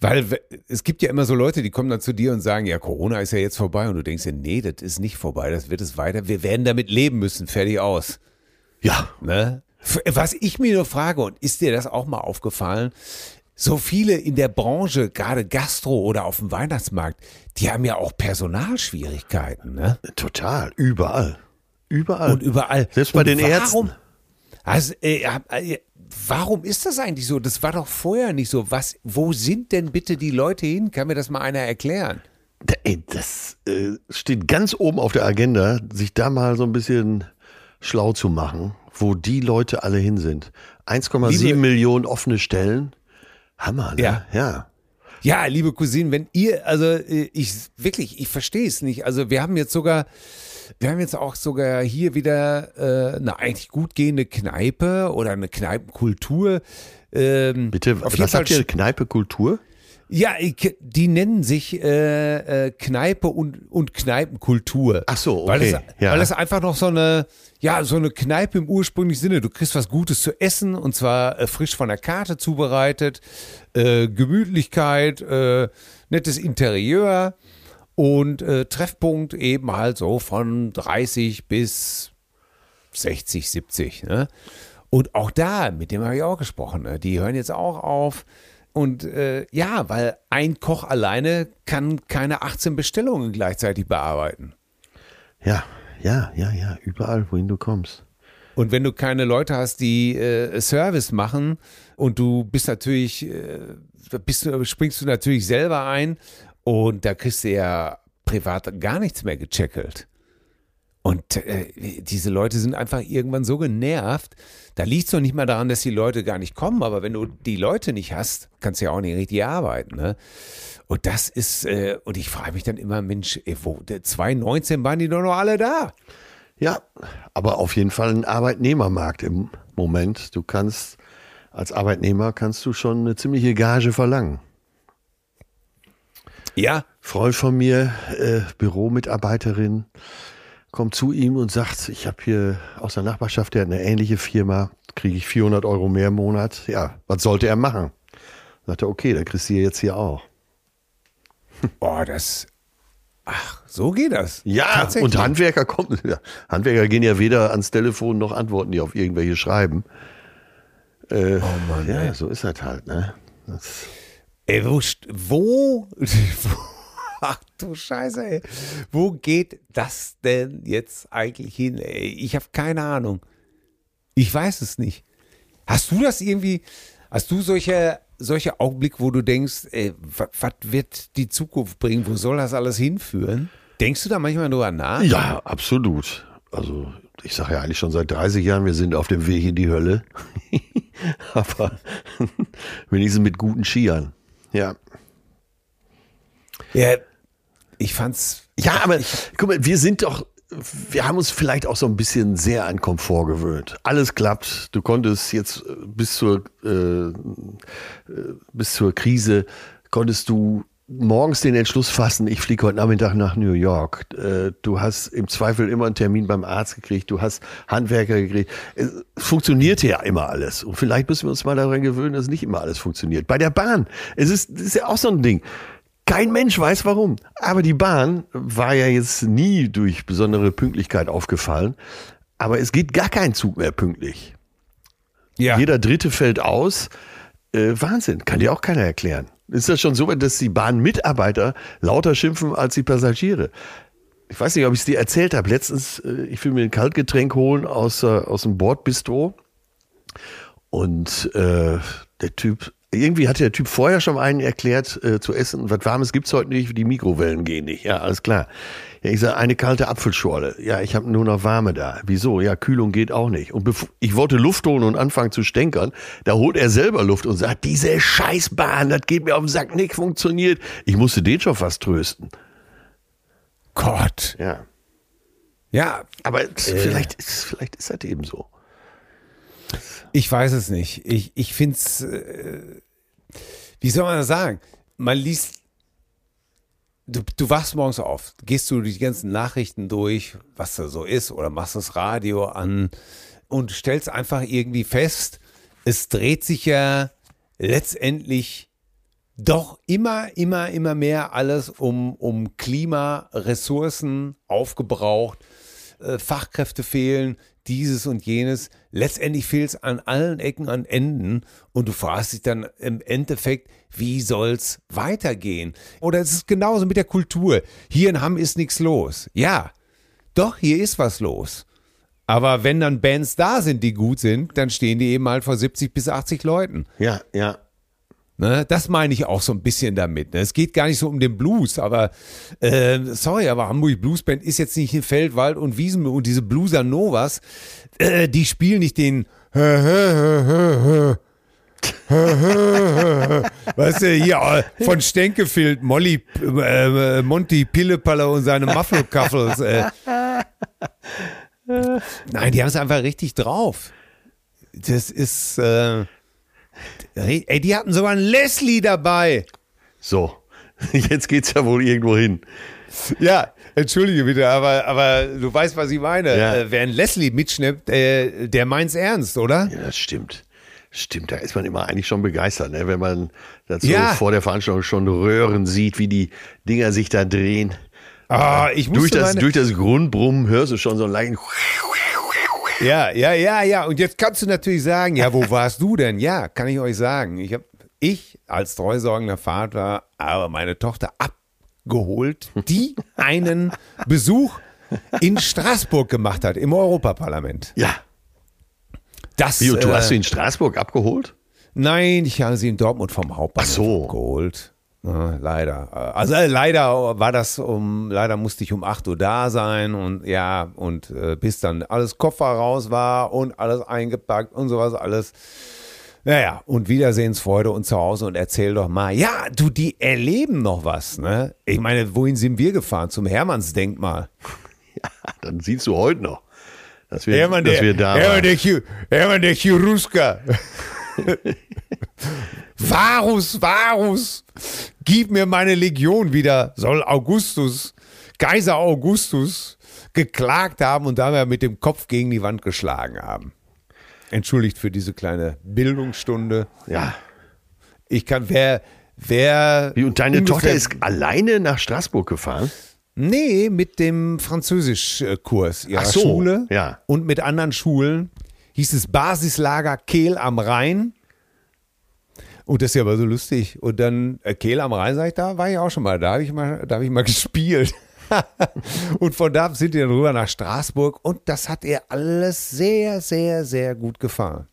weil es gibt ja immer so Leute, die kommen dann zu dir und sagen, ja, Corona ist ja jetzt vorbei und du denkst dir, nee, das ist nicht vorbei, das wird es weiter. Wir werden damit leben müssen, fertig aus. Ja, Ne? Was ich mir nur frage, und ist dir das auch mal aufgefallen, so viele in der Branche, gerade Gastro oder auf dem Weihnachtsmarkt, die haben ja auch Personalschwierigkeiten, ne? total. Überall. Überall. Und überall. Selbst bei und den warum, Ärzten. Also, äh, äh, warum ist das eigentlich so? Das war doch vorher nicht so. Was, wo sind denn bitte die Leute hin? Kann mir das mal einer erklären? Ey, das äh, steht ganz oben auf der Agenda, sich da mal so ein bisschen schlau zu machen, wo die Leute alle hin sind. 1,7 Liebe- Millionen offene Stellen. Hammer, ne? Ja. ja. Ja, liebe Cousinen, wenn ihr, also äh, ich wirklich, ich verstehe es nicht. Also wir haben jetzt sogar, wir haben jetzt auch sogar hier wieder äh, eine eigentlich gut gehende Kneipe oder eine Kneipenkultur. Ähm, Bitte, auf was habt ihr? Kneipe Kultur? Ja, die nennen sich äh, äh, Kneipe und, und Kneipenkultur. Ach so, Weil okay, es, ja. weil es einfach noch so eine, ja, so eine Kneipe im ursprünglichen Sinne. Du kriegst was Gutes zu essen und zwar äh, frisch von der Karte zubereitet, äh, Gemütlichkeit, äh, nettes Interieur und äh, Treffpunkt eben halt so von 30 bis 60, 70. Ne? Und auch da, mit dem habe ich auch gesprochen, ne? die hören jetzt auch auf. Und äh, ja, weil ein Koch alleine kann keine 18 Bestellungen gleichzeitig bearbeiten. Ja, ja, ja, ja. Überall, wohin du kommst. Und wenn du keine Leute hast, die äh, Service machen und du bist natürlich, äh, bist springst du natürlich selber ein und da kriegst du ja privat gar nichts mehr gecheckelt. Und äh, diese Leute sind einfach irgendwann so genervt. Da liegt es noch nicht mal daran, dass die Leute gar nicht kommen, aber wenn du die Leute nicht hast, kannst du ja auch nicht richtig arbeiten. Ne? Und das ist, äh, und ich frage mich dann immer, Mensch, ey, wo, 2019 waren die doch noch alle da. Ja, aber auf jeden Fall ein Arbeitnehmermarkt im Moment. Du kannst, als Arbeitnehmer kannst du schon eine ziemliche Gage verlangen. Ja, Freund von mir, äh, Büromitarbeiterin, kommt zu ihm und sagt, ich habe hier aus der Nachbarschaft, der hat eine ähnliche Firma, kriege ich 400 Euro mehr im Monat. Ja, was sollte er machen? Sagt er, okay, dann kriegst du jetzt hier auch. <laughs> Oh, das. Ach, so geht das. Ja, und Handwerker kommen, Handwerker gehen ja weder ans Telefon noch antworten die auf irgendwelche Schreiben. Äh, Oh Mann, ja, ey. so ist das halt, ne? Das, Ey, wo, wo, <laughs> wo, ach du Scheiße, ey. Wo geht das denn jetzt eigentlich hin, ey? Ich habe keine Ahnung. Ich weiß es nicht. Hast du das irgendwie, hast du solche, solche Augenblicke, wo du denkst, ey, was wird die Zukunft bringen? Wo soll das alles hinführen? Denkst du da manchmal drüber nach? ja, absolut. Also, ich sage ja eigentlich schon seit 30 Jahren, wir sind auf dem Weg in die Hölle. <laughs> Aber <laughs> wenigstens mit guten Skiern. Ja. Ja, ich fand's, Ja, aber guck mal, wir sind doch wir haben uns vielleicht auch so ein bisschen sehr an Komfort gewöhnt. Alles klappt. Du konntest jetzt äh, bis zur, äh, äh, bis zur Krise, konntest du morgens den Entschluss fassen, ich fliege heute Nachmittag nach New York. Äh, du hast im Zweifel immer einen Termin beim Arzt gekriegt, du hast Handwerker gekriegt. Es funktionierte ja immer alles. Und vielleicht müssen wir uns mal daran gewöhnen, dass nicht immer alles funktioniert. Bei der Bahn, es ist, ist ja auch so ein Ding. Kein Mensch weiß warum. Aber die Bahn war ja jetzt nie durch besondere Pünktlichkeit aufgefallen. Aber es geht gar kein Zug mehr pünktlich. Ja. Jeder Dritte fällt aus. Äh, Wahnsinn, kann dir auch keiner erklären. Ist das schon so weit, dass die Bahnmitarbeiter lauter schimpfen als die Passagiere? Ich weiß nicht, ob ich es dir erzählt habe. Letztens, äh, ich will mir ein Kaltgetränk holen aus, äh, aus dem Bordbistro. Und äh, der Typ, irgendwie hat der Typ vorher schon einen erklärt, äh, zu essen, was Warmes gibt's heute nicht, die Mikrowellen gehen nicht. Ja, alles klar. Ja, ich sage, eine kalte Apfelschorle. Ja, ich habe nur noch warme da. Wieso? Ja, Kühlung geht auch nicht. Und ich wollte Luft holen und anfangen zu stänkern. Da holt er selber Luft und sagt, diese Scheißbahn, das geht mir auf den Sack, nicht funktioniert. Ich musste den schon fast trösten. Gott. Ja. Ja, Aber vielleicht, ist, vielleicht ist das eben so. Ich weiß es nicht. Ich, ich finde es, äh, wie soll man das sagen? Man liest, du, du wachst morgens auf, gehst du die ganzen Nachrichten durch, was da so ist, oder machst das Radio an und stellst einfach irgendwie fest, es dreht sich ja letztendlich doch immer, immer, immer mehr alles um, um Klima, Ressourcen aufgebraucht, äh, Fachkräfte fehlen, dieses und jenes. Letztendlich fehlt es an allen Ecken, an Enden und du fragst dich dann im Endeffekt, wie soll's weitergehen? Oder es ist genauso mit der Kultur. Hier in Hamm ist nichts los. Ja, doch, hier ist was los. Aber wenn dann Bands da sind, die gut sind, dann stehen die eben halt vor 70 bis 80 Leuten. Ja, ja. Ne, das meine ich auch so ein bisschen damit. Ne? Es geht gar nicht so um den Blues, aber äh, sorry, aber Hamburg Blues Band ist jetzt nicht in Feld, Wald und Wiesen und diese Blueser Novas, äh, die spielen nicht den Weißt du, hier äh, von Stenkefield, Molly, äh, Monty Pillepalle und seine Muffelkaffels. Äh. Nein, die haben es einfach richtig drauf. Das ist, äh, ey, die hatten sogar einen Leslie dabei. So. <laughs> Jetzt geht's ja wohl irgendwo hin. Ja, entschuldige bitte, aber, aber du weißt, was ich meine. Ja. Äh, wer einen Leslie mitschnappt, äh, der meint's ernst, oder? Ja, das stimmt. Stimmt, da ist man immer eigentlich schon begeistert, ne? wenn man dazu Ja. vor der Veranstaltung schon Röhren sieht, wie die Dinger sich da drehen. Ah, ich Durch das, meine, durch das Grundbrummen hörst du schon so einen leichten. Ja, ja, ja, ja. Und jetzt kannst du natürlich sagen, ja, wo warst du denn? Ja, kann ich euch sagen. Ich habe ich als treusorgender Vater aber meine Tochter abgeholt, die einen Besuch in Straßburg gemacht hat, im Europaparlament. Ja. Das, Wie, du äh, hast sie in Straßburg abgeholt? Nein, ich habe sie in Dortmund vom Hauptbahnhof Ach so. geholt. Ja, leider. Also äh, leider war das um, leider musste ich um 8 Uhr da sein und ja, und äh, bis dann alles Koffer raus war und alles eingepackt und sowas alles. Naja, und Wiedersehensfreude und zu Hause und erzähl doch mal, ja, du, die erleben noch was, ne? Ich meine, wohin sind wir gefahren? Zum Hermannsdenkmal. <laughs> Dann siehst du heute noch, dass wir, Hermann dass der, wir da Hermann waren. der, Hermann der Cherusker. <laughs> Varus, Varus, gib mir meine Legion wieder, soll Augustus, Kaiser Augustus, geklagt haben und dabei mit dem Kopf gegen die Wand geschlagen haben. Entschuldigt für diese kleine Bildungsstunde. Ja. Ich kann, wer, wer. Wie, und deine Tochter ist alleine nach Straßburg gefahren? Nee, mit dem Französischkurs ihrer Ach so, Schule ja. und mit anderen Schulen hieß es Basislager Kehl am Rhein. Und das ist ja aber so lustig. Und dann äh, Kehl am Rhein, sag ich, da war ich auch schon mal, da habe ich mal, da habe ich mal <laughs> gespielt. <laughs> und von da sind die dann rüber nach Straßburg und das hat ihr alles sehr, sehr, sehr gut gefallen.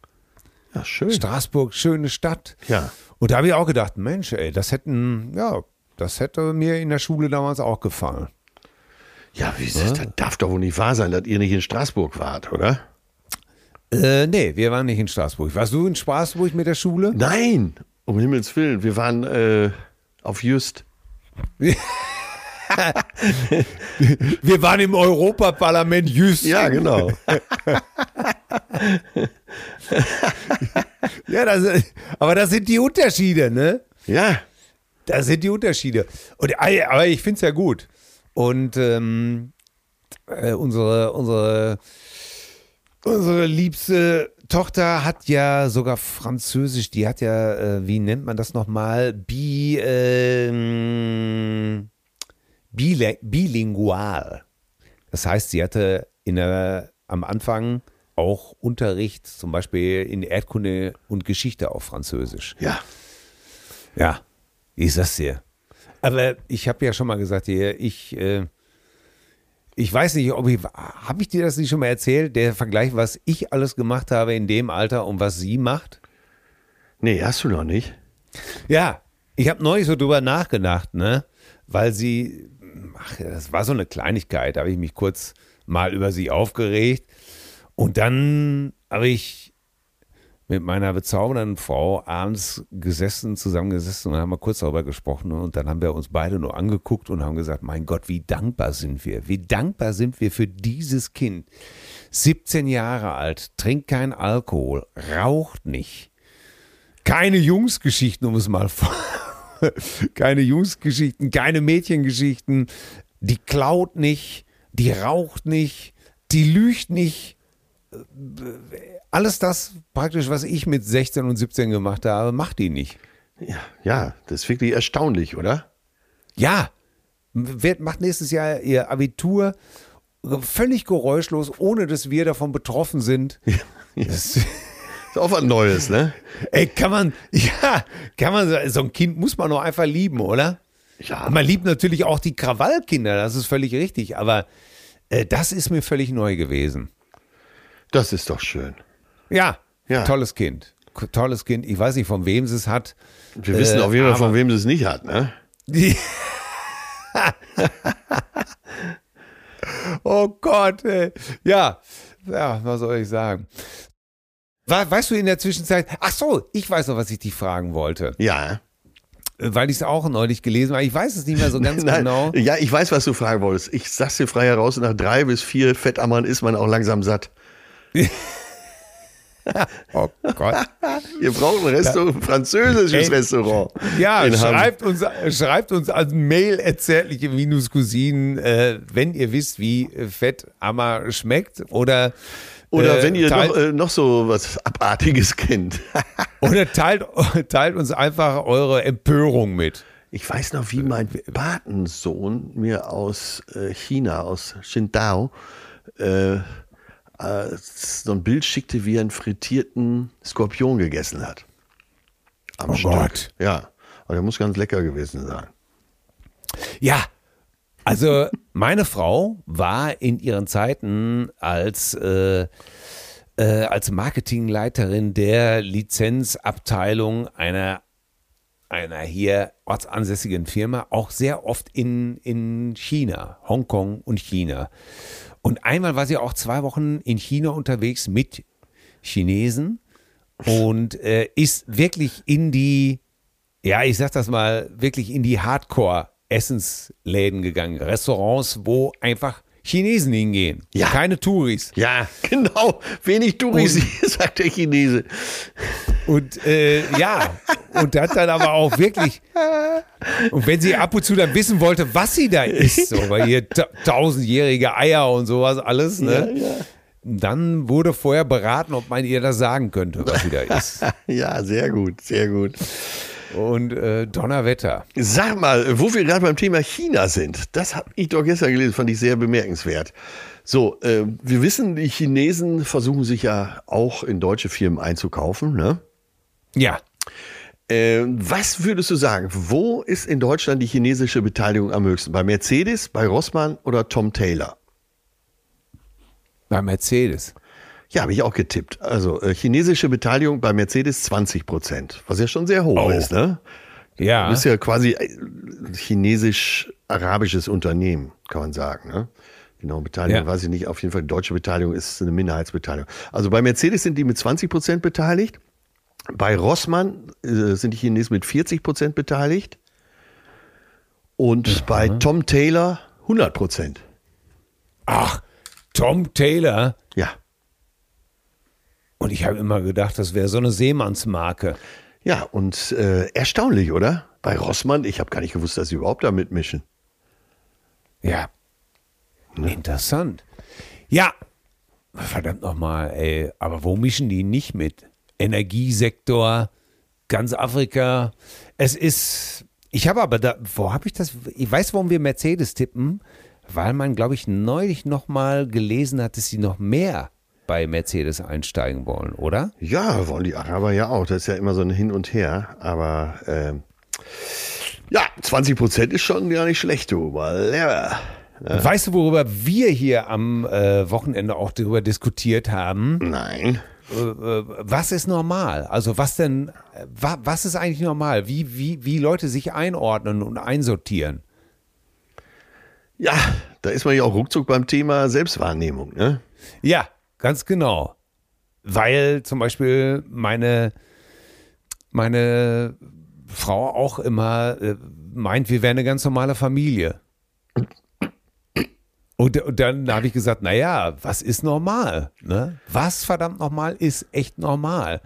Ja, schön. Straßburg, schöne Stadt. Ja. Und da habe ich auch gedacht, Mensch, ey, das hätten, ja, das hätte mir in der Schule damals auch gefallen. Ja, wie ist das? Das darf doch wohl nicht wahr sein, dass ihr nicht in Straßburg wart, oder? Äh, nee, wir waren nicht in Straßburg. Warst du in Straßburg mit der Schule? Nein, um Himmels Willen. Wir waren äh, auf Just. <laughs> Wir waren im Europaparlament just. Ja, genau. <laughs> Ja, das, aber das sind die Unterschiede, ne? Ja. Das sind die Unterschiede. Und, äh, aber ich finde es ja gut. Und ähm, äh, unsere, unsere, unsere liebste Tochter hat ja sogar Französisch, die hat ja, äh, wie nennt man das nochmal? Bi, ähm, bili bilingual. Das heißt, sie hatte in der, am Anfang auch Unterricht, zum Beispiel in Erdkunde und Geschichte auf Französisch. Ja. Ja, ich sag's dir. Aber ich habe ja schon mal gesagt, hier, ich, äh, ich weiß nicht, ob ich, habe ich dir das nicht schon mal erzählt, der Vergleich, was ich alles gemacht habe in dem Alter und was sie macht? Nee, hast du noch nicht. Ja, ich habe neulich so drüber nachgedacht, ne? Weil sie, ach, das war so eine Kleinigkeit, da habe ich mich kurz mal über sie aufgeregt. Und dann habe ich mit meiner bezaubernden Frau abends gesessen, zusammengesessen und haben mal kurz darüber gesprochen. Und dann haben wir uns beide nur angeguckt und haben gesagt, mein Gott, wie dankbar sind wir. Wie dankbar sind wir für dieses Kind. 17 Jahre alt, trinkt kein Alkohol, raucht nicht. Keine Jungsgeschichten, um es mal <laughs> keine Jungsgeschichten, keine Mädchengeschichten. Die klaut nicht, die raucht nicht, die lügt nicht. Alles das praktisch, was ich mit 16 und 17 gemacht habe, macht die nicht. Ja, ja, das ist wirklich erstaunlich, oder? Ja, wird, macht nächstes Jahr ihr Abitur völlig geräuschlos, ohne dass wir davon betroffen sind. <laughs> Das, Ist auch was Neues, ne? ey, kann man, ja, kann man, so ein Kind muss man doch einfach lieben, oder? Ja. Man liebt natürlich auch die Krawallkinder, das ist völlig richtig, aber äh, das ist mir völlig neu gewesen. Das ist doch schön. Ja, Ja. tolles Kind. Tolles Kind. Ich weiß nicht, von wem sie es hat. Wir wissen Äh, auf jeden Fall, von aber- wem sie es nicht hat, ne? <laughs> oh Gott, ey. Ja, ja, was soll ich sagen? We- Weißt du in der Zwischenzeit, ach so, ich weiß noch, was ich dich fragen wollte, Ja. Äh, weil ich es auch neulich gelesen habe. Ich weiß es nicht mehr so ganz <laughs> Nein, genau. Ja, ich weiß, was du fragen wolltest. Ich sag's dir frei heraus, nach drei bis vier Fettammern ist man auch langsam satt. <laughs> Oh Gott. Ihr braucht ein Restaurant, ein französisches Ey. Restaurant. Ja, Hamm. schreibt uns, schreibt uns als Mail erzärtliche Minuscousinen, äh, wenn ihr wisst, wie äh, Fett Ammer schmeckt oder Oder äh, wenn ihr teilt, noch, äh, noch so was Abartiges kennt. <laughs> oder teilt, teilt uns einfach eure Empörung mit. Ich weiß noch, wie mein Patensohn mir aus äh, China, aus Qingdao, äh, so ein Bild schickte, wie er einen frittierten Skorpion gegessen hat. Am Oh Stück. Gott. Ja, aber der muss ganz lecker gewesen sein. Ja, also meine Frau war in ihren Zeiten als, äh, äh, als Marketingleiterin der Lizenzabteilung einer, einer hier ortsansässigen Firma auch sehr oft in, in China, Hongkong und China. Und einmal war sie auch zwei Wochen in China unterwegs mit Chinesen und äh, ist wirklich in die ja, ich sag das mal, wirklich in die Hardcore-Essensläden gegangen. Restaurants, wo einfach Chinesen hingehen. Ja. Keine Touris. Ja, <laughs> genau. Wenig Touris, sagt der Chinese. Und äh, ja, und hat dann aber auch wirklich. Und wenn sie ab und zu dann wissen wollte, was sie da isst, so, weil hier ta- tausendjährige Eier und sowas alles, ne? Dann wurde vorher beraten, ob man ihr das sagen könnte, was sie da isst. <laughs> Ja, sehr gut, sehr gut. Und äh, Donnerwetter. Sag mal, wo wir gerade beim Thema China sind, das habe ich doch gestern gelesen, fand ich sehr bemerkenswert. So, äh, wir wissen, die Chinesen versuchen sich ja auch in deutsche Firmen einzukaufen. Ne? Ja. Äh, was würdest du sagen, wo ist in Deutschland die chinesische Beteiligung am höchsten? Bei Mercedes, bei Rossmann oder Tom Taylor? Bei Mercedes. Ja, habe ich auch getippt. Also äh, chinesische Beteiligung bei Mercedes 20 Prozent, was ja schon sehr hoch Oh. ist. Ne? Ja. Das ist ja quasi ein chinesisch-arabisches Unternehmen, kann man sagen. Ne? Genau, Beteiligung Ja. weiß ich nicht. Auf jeden Fall, deutsche Beteiligung ist eine Minderheitsbeteiligung. Also bei Mercedes sind die mit 20 Prozent beteiligt. Bei Rossmann äh, sind die Chinesen mit 40 Prozent beteiligt. Und bei Tom Taylor 100 Prozent. Ach, Tom Taylor. Ja. Und ich habe immer gedacht, das wäre so eine Seemannsmarke. Ja, und äh, erstaunlich, oder? Bei Rossmann, ich habe gar nicht gewusst, dass sie überhaupt da mitmischen. Ja. Interessant. Ja, verdammt nochmal, ey. Aber wo mischen die nicht mit? Energiesektor, ganz Afrika. Es ist. Ich habe aber da, wo habe ich das? Ich weiß, warum wir Mercedes tippen, weil man, glaube ich, neulich nochmal gelesen hat, dass sie noch mehr bei Mercedes einsteigen wollen, oder? Ja, wollen die Araber ja auch. Das ist ja immer so ein Hin und Her. Aber ähm, ja, 20 Prozent ist schon gar nicht schlecht, du. Ja, Weißt du, worüber wir hier am äh, Wochenende auch darüber diskutiert haben? nein. Äh, äh, was ist normal? Also was denn, äh, wa, was ist eigentlich normal? Wie, wie, wie Leute sich einordnen und einsortieren? Ja, da ist man ja auch ruckzuck beim Thema Selbstwahrnehmung. Ne? Ja, ganz genau. Weil zum Beispiel meine, meine Frau auch immer äh, meint, wir wären eine ganz normale Familie. Und, und dann habe ich gesagt, naja, was ist normal? Ne? Was verdammt nochmal ist echt normal?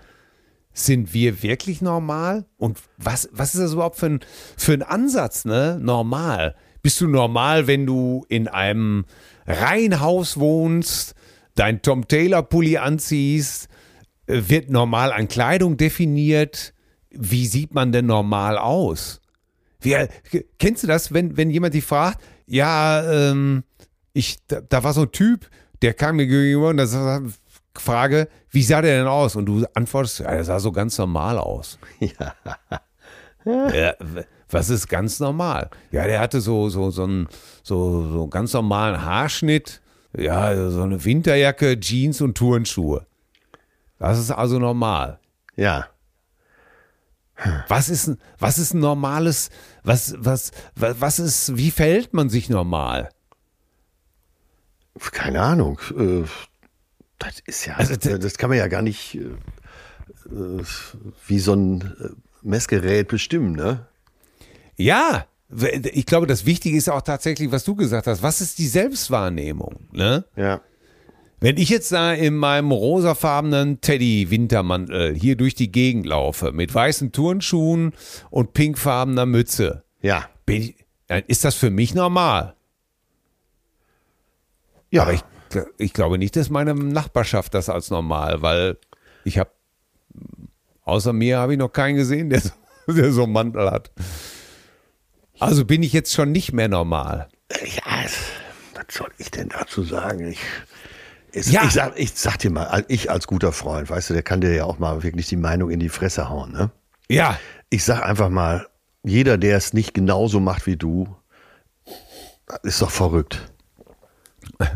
Sind wir wirklich normal? Und was, was ist das überhaupt für ein, für ein Ansatz, ne? Normal. Bist du normal, wenn du in einem Reihenhaus wohnst, dein Tom Taylor Pulli anziehst, äh, wird normal an Kleidung definiert? Wie sieht man denn normal aus? Wie, kennst du das, wenn, wenn jemand dich fragt, ja, ähm, ich, da, da war so ein Typ, der kam mir gegenüber und da Frage, wie sah der denn aus? Und du antwortest, ja, der sah so ganz normal aus. <laughs> Ja. w- was ist ganz normal? Ja, der hatte so, so, so einen so, so einen ganz normalen Haarschnitt, ja, so eine Winterjacke, Jeans und Turnschuhe. Das ist also normal. Ja. Was ist, ein- was ist ein normales, was, was, was, was ist, wie verhält man sich normal? Keine Ahnung. Äh, das ist ja, Also, das kann man ja gar nicht äh, äh, wie so ein Messgerät bestimmen, ne? Ja, ich glaube, das Wichtige ist auch tatsächlich, was du gesagt hast. Was ist die Selbstwahrnehmung? Ne? Ja. Wenn ich jetzt da in meinem rosafarbenen Teddy-Wintermantel hier durch die Gegend laufe, mit weißen Turnschuhen und pinkfarbener Mütze, Ja. ich, dann ist das für mich normal. Ja. Aber ich, ich glaube nicht, dass meine Nachbarschaft das als normal, weil ich habe, außer mir habe ich noch keinen gesehen, der so, <laughs> der so einen Mantel hat. Also bin ich jetzt schon nicht mehr normal. Ja, was soll ich denn dazu sagen? Ich, es, Ja. ich, sag, ich sag dir mal, ich als guter Freund, weißt du, der kann dir ja auch mal wirklich die Meinung in die Fresse hauen. Ne? Ja, Ich sag einfach mal, jeder, der es nicht genauso macht wie du, ist doch verrückt. <laughs>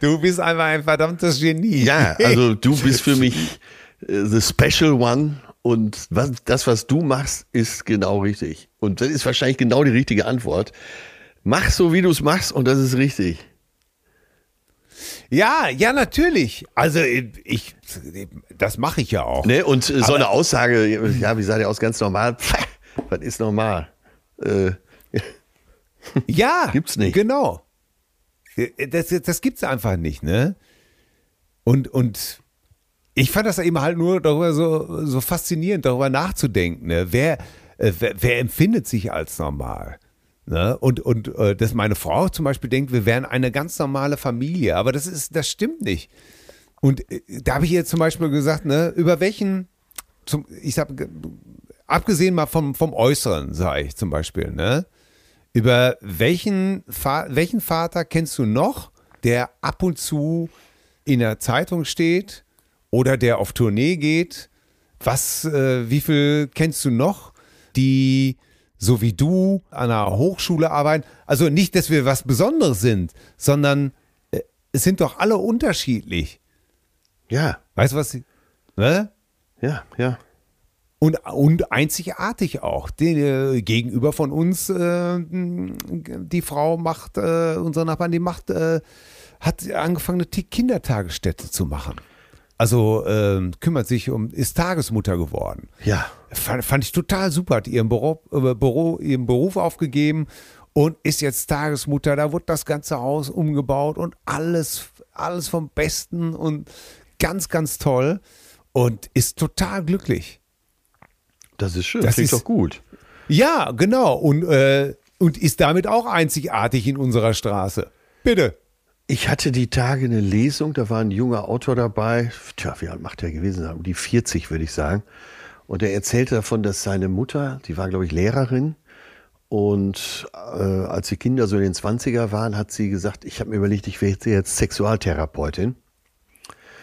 du bist einfach ein verdammtes Genie. Ja, also du bist für <laughs> mich äh, the special one und was, das, was du machst, ist genau richtig. Und das ist wahrscheinlich genau die richtige Antwort. Mach so, wie du es machst und das ist richtig. Ja, ja, natürlich. Also ich, das mache ich ja auch. Ne? Und äh, so eine Aussage, ja, wie sah der aus, ganz normal? Pff, was ist normal? Äh, Ja, <laughs> Gibt's nicht. Genau. Das, das gibt's einfach nicht, ne? Und, und ich fand das eben halt nur darüber so, so faszinierend, darüber nachzudenken, ne? Wer, äh, wer, wer empfindet sich als normal? Ne? Und, und äh, dass meine Frau zum Beispiel denkt, wir wären eine ganz normale Familie, aber das ist, das stimmt nicht. Und äh, da habe ich ihr zum Beispiel gesagt, ne, über welchen, zum, ich sag, abgesehen mal vom, vom Äußeren, sage ich zum Beispiel, ne? Über welchen, Va welchen Vater kennst du noch, der ab und zu in der Zeitung steht oder der auf Tournee geht? Was, äh, wie viel kennst du noch, die so wie du an einer Hochschule arbeiten? Also nicht, dass wir was Besonderes sind, sondern äh, es sind doch alle unterschiedlich. ja, Weißt du was? Ne? ja, ja. Und, und einzigartig auch. Die, äh, gegenüber von uns, äh, die Frau macht, äh, unsere Nachbarn, die macht, äh, hat angefangen, eine Kindertagesstätte zu machen. Also ähm, kümmert sich um, ist Tagesmutter geworden. Ja. Fand, fand ich total super. Hat ihren, Büro, äh, Büro, ihren Beruf aufgegeben und ist jetzt Tagesmutter. Da wurde das ganze Haus umgebaut und alles, alles vom Besten und ganz, ganz toll und ist total glücklich. Das ist schön, Das klingt ist- doch gut. Ja, genau. Und, äh, und ist damit auch einzigartig in unserer Straße. Bitte. Ich hatte die Tage eine Lesung, da war ein junger Autor dabei. Tja, wie alt macht der gewesen sein? Um die 40, würde ich sagen. Und er erzählte davon, dass seine Mutter, die war, glaube ich, Lehrerin. Und äh, als die Kinder so in den 20er waren, hat sie gesagt, ich habe mir überlegt, ich werde jetzt Sexualtherapeutin.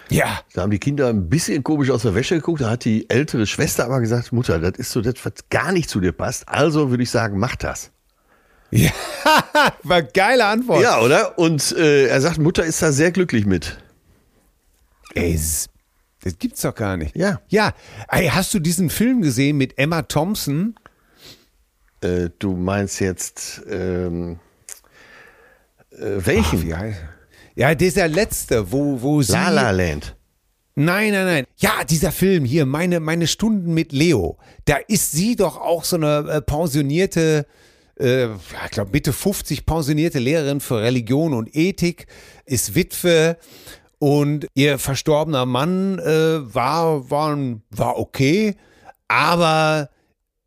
Ja. Da haben die Kinder ein bisschen komisch aus der Wäsche geguckt. Da hat die ältere Schwester aber gesagt, Mutter, das ist so das, was gar nicht zu dir passt. Also würde ich sagen, mach das. Ja, <laughs> war geile Antwort. Ja, oder? Und äh, er sagt, Mutter ist da sehr glücklich mit. Ey, das, gibt's doch gar nicht. Ja. Ja. Ey, hast du diesen Film gesehen mit Emma Thompson? Äh, du meinst jetzt ähm, äh, Ach, welchen? wie heißt Ja, dieser letzte, wo, wo sie. La La Land. Nein, nein, nein. Ja, dieser Film hier, meine, meine Stunden mit Leo. Da ist sie doch auch so eine äh, pensionierte, äh, ich glaube Mitte 50 pensionierte Lehrerin für Religion und Ethik, ist Witwe und ihr verstorbener Mann äh, war, war, war okay, aber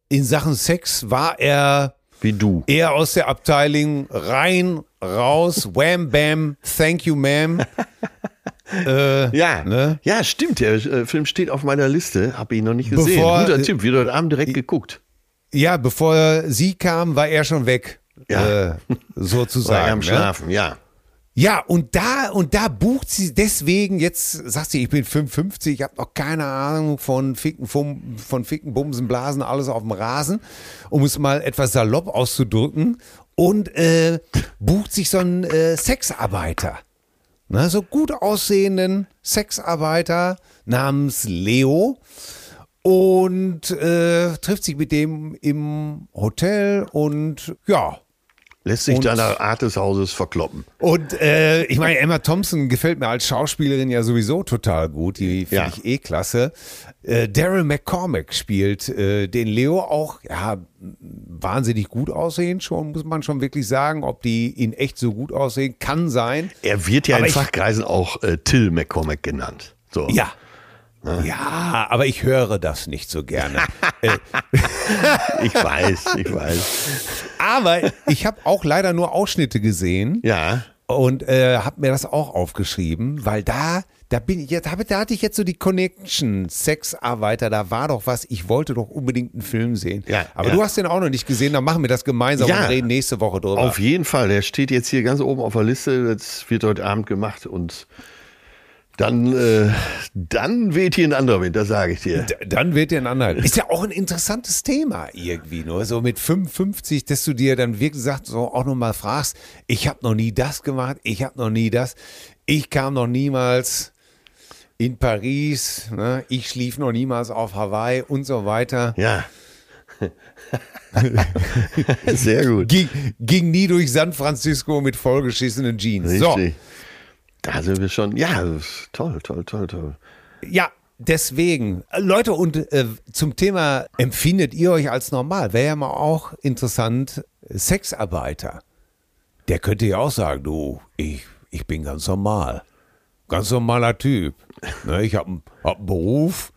in Sachen Sex war er Wie du. eher aus der Abteilung rein, raus, <laughs> wham, bam, thank you, ma'am. <laughs> äh, Ja, Ne? ja, stimmt. Der äh, Film steht auf meiner Liste. Habe ihn noch nicht gesehen. Bevor- Guter Tipp. Wieder heute Abend direkt geguckt. Ja, bevor sie kam, war er schon weg. Ja. Äh, sozusagen. War er am ne? Schlafen, ja. Ja, und da, und da bucht sie deswegen, jetzt sagt sie, ich bin 55, ich habe noch keine Ahnung von Ficken, vom, von Ficken, Bumsen, Blasen, alles auf dem Rasen, um es mal etwas salopp auszudrücken, und äh, bucht sich so einen äh, Sexarbeiter. Na, so gut aussehenden Sexarbeiter namens Leo und äh, trifft sich mit dem im Hotel und ja, Lässt sich Und- deiner Art des Hauses verkloppen. und äh, ich meine, Emma Thompson gefällt mir als Schauspielerin ja sowieso total gut. Die finde Ja. ich eh klasse. Äh, Daryl McCormack spielt äh, den Leo auch, ja, wahnsinnig gut aussehen schon, muss man schon wirklich sagen. Ob die ihn echt so gut aussehen, kann sein. Er wird ja Aber in Fachkreisen auch äh, Till McCormack genannt. So. Ja. Ja, aber ich höre das nicht so gerne. äh, <laughs> Ich weiß, ich weiß. aber ich habe auch leider nur Ausschnitte gesehen. Ja. und äh, habe mir das auch aufgeschrieben, weil da, da bin ich jetzt, da hatte ich jetzt so die Connection, Sexarbeiter, da war doch was, ich wollte doch unbedingt einen Film sehen. Ja, Aber ja. du hast den auch noch nicht gesehen, dann machen wir das gemeinsam Ja. und reden nächste Woche drüber. Auf jeden Fall. Der steht jetzt hier ganz oben auf der Liste. Das wird heute Abend gemacht und dann, äh, dann weht hier ein anderer Wind, das sage ich dir. D- Dann wird dir ein anderer. Ist ja auch ein interessantes Thema irgendwie, nur so mit 55, dass du dir dann wirklich sagst, so auch nochmal fragst, ich habe noch nie das gemacht, ich habe noch nie das, ich kam noch niemals in Paris, ne? ich schlief noch niemals auf Hawaii und so weiter. Ja. <laughs> Sehr gut. Ging, ging nie durch San Francisco mit vollgeschissenen Jeans. Richtig. Da sind wir schon. Ja, toll, toll, toll, toll. Ja, deswegen. Leute, und äh, zum Thema, empfindet ihr euch als normal? Wäre ja mal auch interessant, Sexarbeiter. Der könnte ja auch sagen, du, ich, ich bin ganz normal. Ganz normaler Typ. Ne, ich habe hab einen Beruf.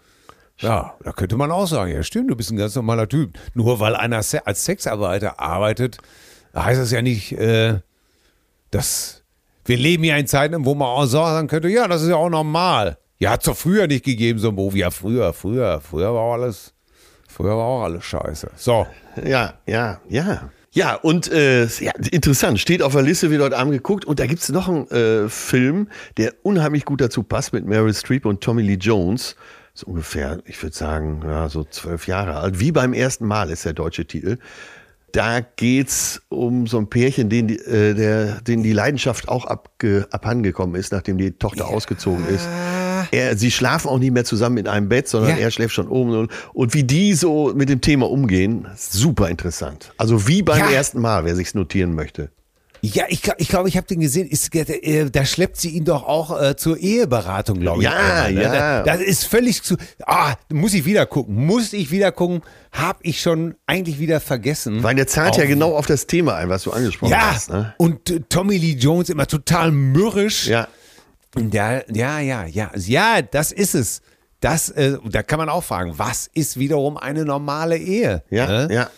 Ja, da könnte man auch sagen, ja stimmt, du bist ein ganz normaler Typ. Nur weil einer als Sexarbeiter arbeitet, heißt das ja nicht, äh, dass wir leben ja in Zeiten, wo man auch sagen könnte, ja, das ist ja auch normal. Ja, hat es doch früher nicht gegeben, so ein Beruf. Ja, früher, früher, früher war alles, früher war auch alles scheiße. So. Ja, ja, ja. Ja, und äh, ja, interessant, steht auf der Liste, wird heute Abend geguckt. Und da gibt es noch einen äh, Film, der unheimlich gut dazu passt mit Meryl Streep und Tommy Lee Jones. So ungefähr, ich würde sagen, ja, so zwölf Jahre alt. Wie beim ersten Mal ist der deutsche Titel. Da geht's um so ein Pärchen, denen die, äh, der, denen die Leidenschaft auch abge, abhandengekommen ist, nachdem die Tochter ausgezogen ist. Er, sie schlafen auch nicht mehr zusammen in einem Bett, sondern Ja. er schläft schon oben. Und, und wie die so mit dem Thema umgehen, super interessant. Also wie beim Ja. ersten Mal, wer sich's notieren möchte. Ja, ich glaube, ich, glaub, ich habe den gesehen. Ist, äh, da schleppt sie ihn doch auch äh, zur Eheberatung, glaube ich. Ja, einmal, ne? ja. Das ist völlig zu. Ah, muss ich wieder gucken. Muss ich wieder gucken. Hab ich schon eigentlich wieder vergessen. Weil der zahlt ja Auf- genau auf das Thema ein, was du angesprochen Ja, hast. Ne? und äh, Tommy Lee Jones immer total mürrisch. Ja. Ja, ja, ja, ja, ja, das ist es. Das, äh, da kann man auch fragen, was ist wiederum eine normale Ehe? Ja, Ne? ja.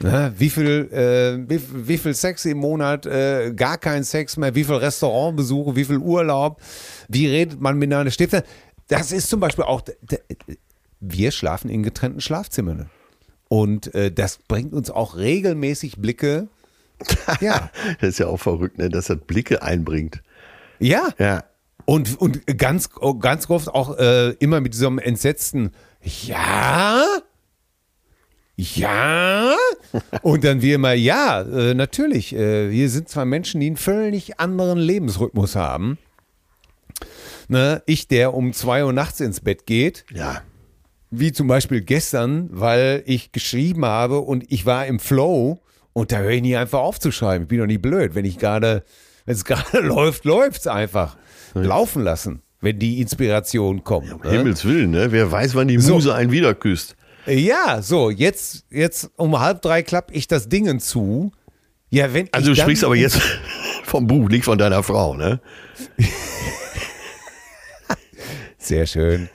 Ne? Wie viel, äh, wie, wie viel Sex im Monat, äh, gar kein Sex mehr, wie viel Restaurantbesuche, wie viel Urlaub, wie redet man miteinander? Steht da- Das ist zum Beispiel auch, wir schlafen in getrennten Schlafzimmern. Und äh, das bringt uns auch regelmäßig Blicke. <laughs> Ja, Das ist ja auch verrückt, ne? dass das Blicke einbringt. ja. Ja. Und, und ganz, ganz oft auch äh, immer mit diesem entsetzten Ja? Ja? Und dann wir immer, ja, äh, natürlich. Äh, wir sind zwei Menschen, die einen völlig anderen Lebensrhythmus haben. Ne? Ich, der um zwei Uhr nachts ins Bett geht, Ja. wie zum Beispiel gestern, weil ich geschrieben habe und ich war im Flow und da höre ich nie einfach auf zu schreiben. Ich bin doch nicht blöd. Wenn ich gerade, wenn es <laughs> gerade läuft, läuft es einfach. Laufen lassen, wenn die Inspiration kommt. Um ne? Himmels Willen, ne? Wer weiß, wann die So. Muse einen wieder küsst. Ja, so, jetzt, jetzt um halb drei klappe ich das Dingen zu. Ja, wenn Also du sprichst aber jetzt <laughs> vom Buch, nicht von deiner Frau, ne? <laughs> Sehr schön.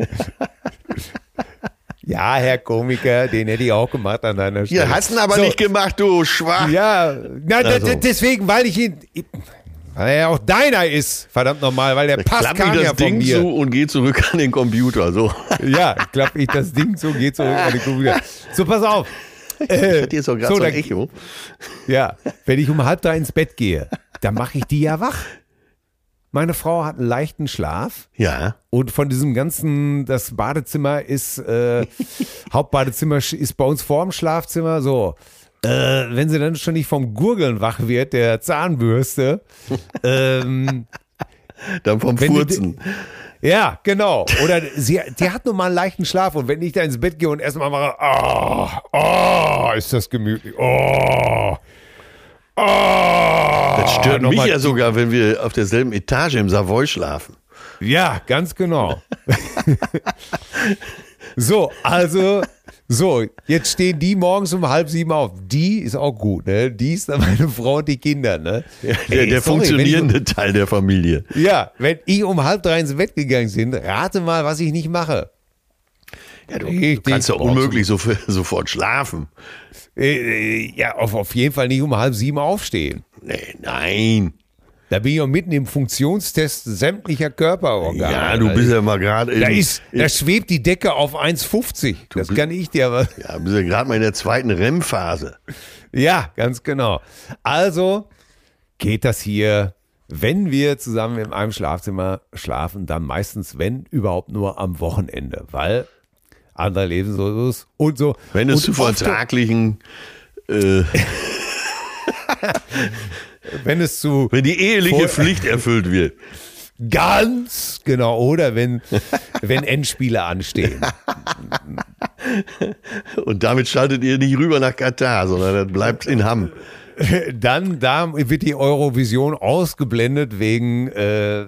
<laughs> ja, Herr Komiker, den hätte ich auch gemacht an deiner Stelle. Ja, hast ihn aber So. nicht gemacht, du Schwach. Ja, na, Also. deswegen, weil ich ihn, weil er auch deiner ist, verdammt nochmal, weil der Pass Klapp kam ich das ja Ding mir. zu und geh zurück an den Computer. So. <laughs> Ja, klapp ich das Ding so, geht zurück an den Computer. So, pass auf. <laughs> Äh, Hat jetzt doch gerade so, so ein Echo. Ja, wenn ich um halb drei ins Bett gehe, dann mache ich die ja wach. Meine Frau hat einen leichten Schlaf Ja. und von diesem ganzen, das Badezimmer ist, äh, <laughs> Hauptbadezimmer ist bei uns vorm Schlafzimmer so. Äh, wenn sie dann schon nicht vom Gurgeln wach wird, der Zahnbürste, <laughs> ähm, Dann vom Furzen. ja, genau. Oder sie, die hat nur mal einen leichten Schlaf und wenn ich da ins Bett gehe und erstmal mache, oh, oh, ist das gemütlich, oh, oh. Das stört mich ja sogar, wenn wir auf derselben Etage im Savoy schlafen. Ja, ganz genau. <laughs> so, also, so, jetzt stehen die morgens um halb sieben auf. Die ist auch gut, ne? Die ist dann meine Frau und die Kinder, ne? Der, Ey, der sorry, funktionierende Teil der Familie. Ich, ja, wenn ich um halb drei ins Bett gegangen bin, rate mal, was ich nicht mache. Ja, du, du kannst ja unmöglich so, <laughs> sofort schlafen. Äh, äh, ja, auf, auf jeden Fall nicht um halb sieben aufstehen. Nee, nein. Da bin ich auch mitten im Funktionstest sämtlicher Körperorgane. Ja, du bist ja mal gerade Da, in- ist, da schwebt die Decke auf 1,50. Das kann ich dir aber. ja, bist ja gerade mal in der zweiten REM-Phase. Ja, ganz genau. Also geht das hier, wenn wir zusammen in einem Schlafzimmer schlafen, dann meistens, wenn überhaupt nur am Wochenende, weil andere leben so ist und so. Wenn es zu vertraglichen, äh, <laughs> wenn es zu wenn die eheliche Pflicht erfüllt wird. ganz genau oder wenn wenn Endspiele anstehen. Und damit schaltet ihr nicht rüber nach Katar, sondern das bleibt in Hamm. Dann da wird die Eurovision ausgeblendet wegen, äh,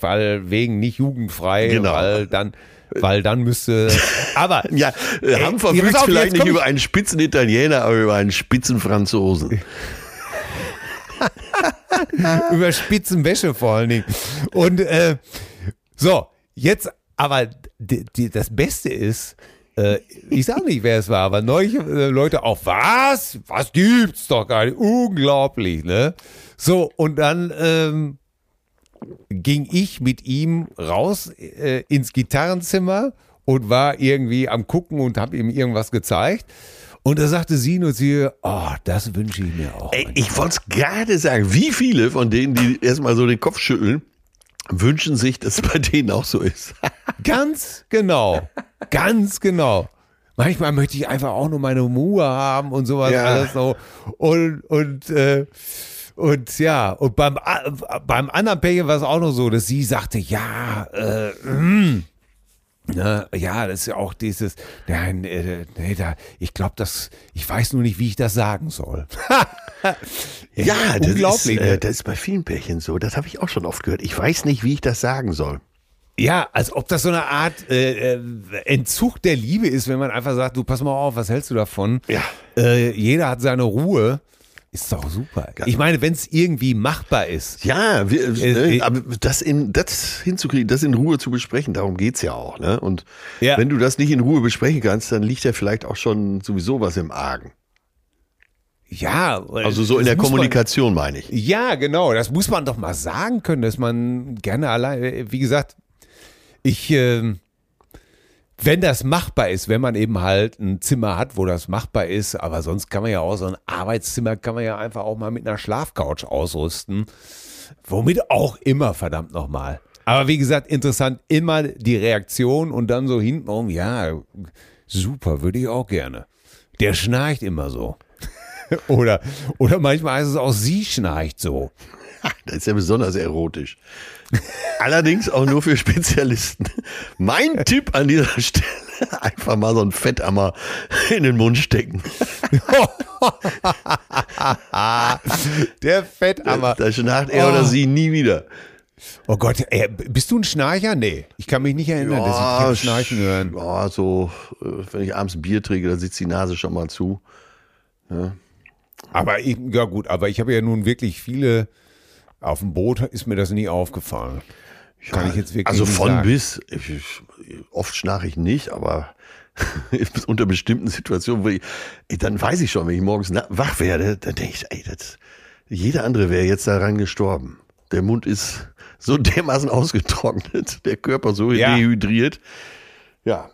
weil wegen nicht jugendfrei, Genau. weil dann, weil dann müsste. Aber <laughs> Ja, äh, Hamm verfügt vielleicht nicht über einen spitzen Italiener, aber über einen spitzen Franzosen. <laughs> über Spitzenwäsche vor allen Dingen. Und äh, so, jetzt aber die, die, das Beste ist, äh, ich sage nicht, wer es war, aber neulich äh, Leute auch, was? Was gibt's doch gar nicht? Unglaublich, ne? So, und dann ähm, ging ich mit ihm raus äh, ins Gitarrenzimmer und war irgendwie am Gucken und habe ihm irgendwas gezeigt. Und da sagte sie nur zu ihr, oh, das wünsche ich mir auch. Ey, ich wollte es gerade sagen, wie viele von denen, die erstmal so den Kopf schütteln, wünschen sich, dass es bei denen auch so ist. <laughs> Ganz genau. Ganz genau. Manchmal möchte ich einfach auch nur meine Ruhe haben und sowas Ja. alles so. Und, und, äh, und ja, und beim, a- beim anderen Pärchen war es auch noch so, dass sie sagte, ja, äh, mm, ne, ja, das ist ja auch dieses, nein, äh, nee, da, ich glaube, das, ich weiß nur nicht, wie ich das sagen soll. <laughs> Ja, das Unglaublich, ist, äh, das ist bei vielen Pärchen so. Das habe ich auch schon oft gehört. Ich weiß nicht, wie ich das sagen soll. Ja, als ob das so eine Art äh, äh, Entzug der Liebe ist, wenn man einfach sagt, du pass mal auf, was hältst du davon? Ja. Äh, jeder hat seine Ruhe. Ist doch super. Ich meine, wenn es irgendwie machbar ist. Ja, wir, Äh, ne, aber das, in, das hinzukriegen, das in Ruhe zu besprechen, darum geht's ja auch. Ne? Und Ja. wenn du das nicht in Ruhe besprechen kannst, dann liegt ja vielleicht auch schon sowieso was im Argen. Ja, Also so in der muss man- Kommunikation meine ich. Ja, genau. Das muss man doch mal sagen können, dass man gerne allein, wie gesagt, ich, ähm, wenn das machbar ist, wenn man eben halt ein Zimmer hat, wo das machbar ist, aber sonst kann man ja auch so ein Arbeitszimmer kann man ja einfach auch mal mit einer Schlafcouch ausrüsten. Womit auch immer, verdammt nochmal. Aber wie gesagt, interessant, immer die Reaktion und dann so hintenrum, ja, super, würde ich auch gerne. Der schnarcht immer so. <laughs> oder, oder manchmal heißt es auch, sie schnarcht so. <laughs> Das ist ja besonders erotisch. Allerdings auch nur für Spezialisten. Mein Tipp an dieser Stelle, <laughs> einfach mal so ein Fetthammer in den Mund stecken. <laughs> Der Fettammer. Da schnarcht er Oh. oder sie nie wieder. Oh Gott, ey, bist du ein Schnarcher? Nee, ich kann mich nicht erinnern, dass ich schnarchen hören. Ja, so, äh, wenn ich abends Bier trinke, dann sitzt die Nase schon mal zu. Aber ich, ja gut, aber ich habe ja nun wirklich viele, auf dem Boot ist mir das nie aufgefallen. Kann ich jetzt wirklich Also von sagen. bis, ich, oft schnarche ich nicht, aber <laughs> unter bestimmten Situationen, wo ich, dann weiß ich schon, wenn ich morgens wach werde, dann denke ich, ey, das, jeder andere wäre jetzt daran gestorben. Der Mund ist so <laughs> dermaßen ausgetrocknet, der Körper so Ja. dehydriert. Ja,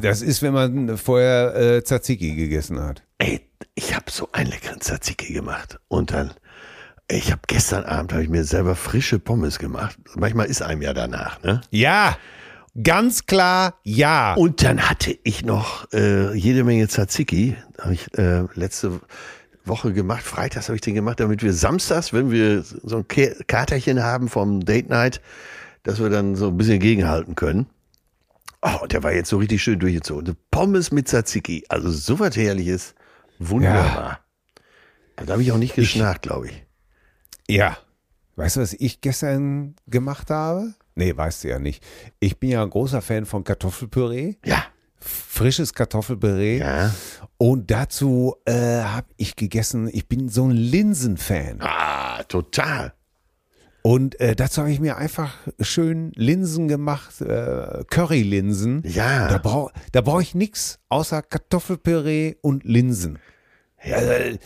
Das ist, wenn man vorher äh, Tzatziki gegessen hat. ey, ich habe so einen leckeren Tzatziki gemacht und dann, ich habe gestern Abend habe ich mir selber frische Pommes gemacht. Manchmal ist einem ja danach, ne? Ja, ganz klar, ja. Und dann hatte ich noch äh, jede Menge Tzatziki. Habe ich äh, letzte Woche gemacht. Freitags habe ich den gemacht, damit wir samstags, wenn wir so ein Katerchen haben vom Date Night, dass wir dann so ein bisschen gegenhalten können. Oh, der war jetzt so richtig schön durchgezogen. Pommes mit Tzatziki. Also so was Herrliches. Wunderbar. Da habe ich auch nicht geschnarcht, glaube ich. Ja. Weißt du, was ich gestern gemacht habe? Nee, weißt du ja nicht. Ich bin ja ein großer Fan von Kartoffelpüree. Ja. Frisches Kartoffelpüree. Ja. Und dazu äh, habe ich gegessen, ich bin so ein Linsenfan. Ah, total. Und äh, dazu habe ich mir einfach schön Linsen gemacht, äh, Currylinsen. Ja. Da brauche da brauch ich nichts außer Kartoffelpüree und Linsen. Mal, äh,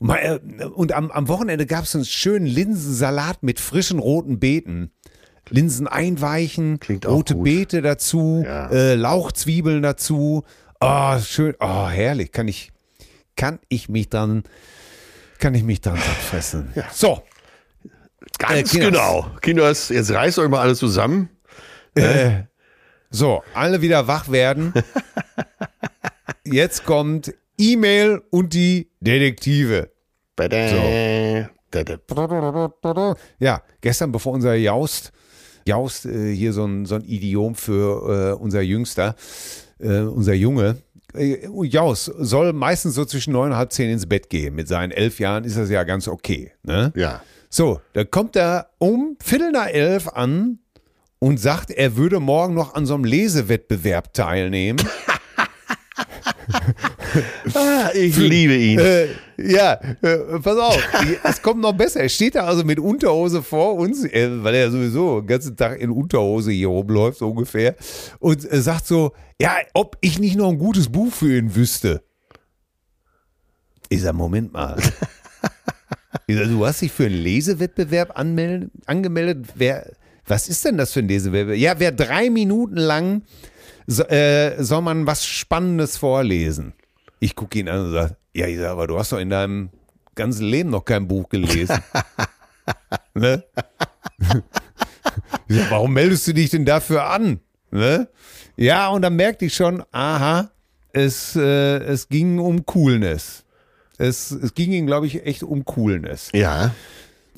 und am, am Wochenende gab es einen schönen Linsensalat mit frischen roten Beeten. Linsen einweichen, rote gut. Beete dazu, Ja. äh, Lauchzwiebeln dazu. Oh, schön, oh, herrlich. Kann ich, kann ich mich dann, kann ich mich dann satt fressen. So, Ganz Äh, Kinders. genau. Kinders, jetzt reißt euch mal alles zusammen. So, alle wieder wach werden. <laughs> Jetzt kommt E-Mail und die Detektive. Da, da. Ja, gestern, bevor unser Jaust, Jaust äh, hier so ein, so ein Idiom für äh, unser Jüngster, äh, unser Junge, äh, Jaus soll meistens so zwischen neun und halb zehn ins Bett gehen. Mit seinen elf Jahren ist das ja ganz okay. Ne? Ja. So, dann kommt er um Viertel nach elf an und sagt, er würde morgen noch an so einem Lesewettbewerb teilnehmen. <laughs> <laughs> Ah, ich liebe ihn. äh, ja, äh, pass auf, es kommt noch besser. Er steht da also mit Unterhose vor uns, äh, weil er sowieso den ganzen Tag in Unterhose hier rumläuft, so ungefähr, und äh, sagt so, ja, ob ich nicht noch ein gutes Buch für ihn wüsste. Ich sag, Moment mal. <laughs> Ich sag, du hast dich für einen Lesewettbewerb anmelden, angemeldet. Wer, was ist denn das für ein Lesewettbewerb? Ja, wer drei Minuten lang so, äh, soll man was Spannendes vorlesen. Ich gucke ihn an und sage, ja, ich sag, aber du hast doch in deinem ganzen Leben noch kein Buch gelesen. <laughs> ne? ich sag, warum meldest du dich denn dafür an? Ne? Ja, und dann merkte ich schon, aha, es, äh, es ging um Coolness. Es, es ging ihm, glaube ich, echt um Coolness. Ja.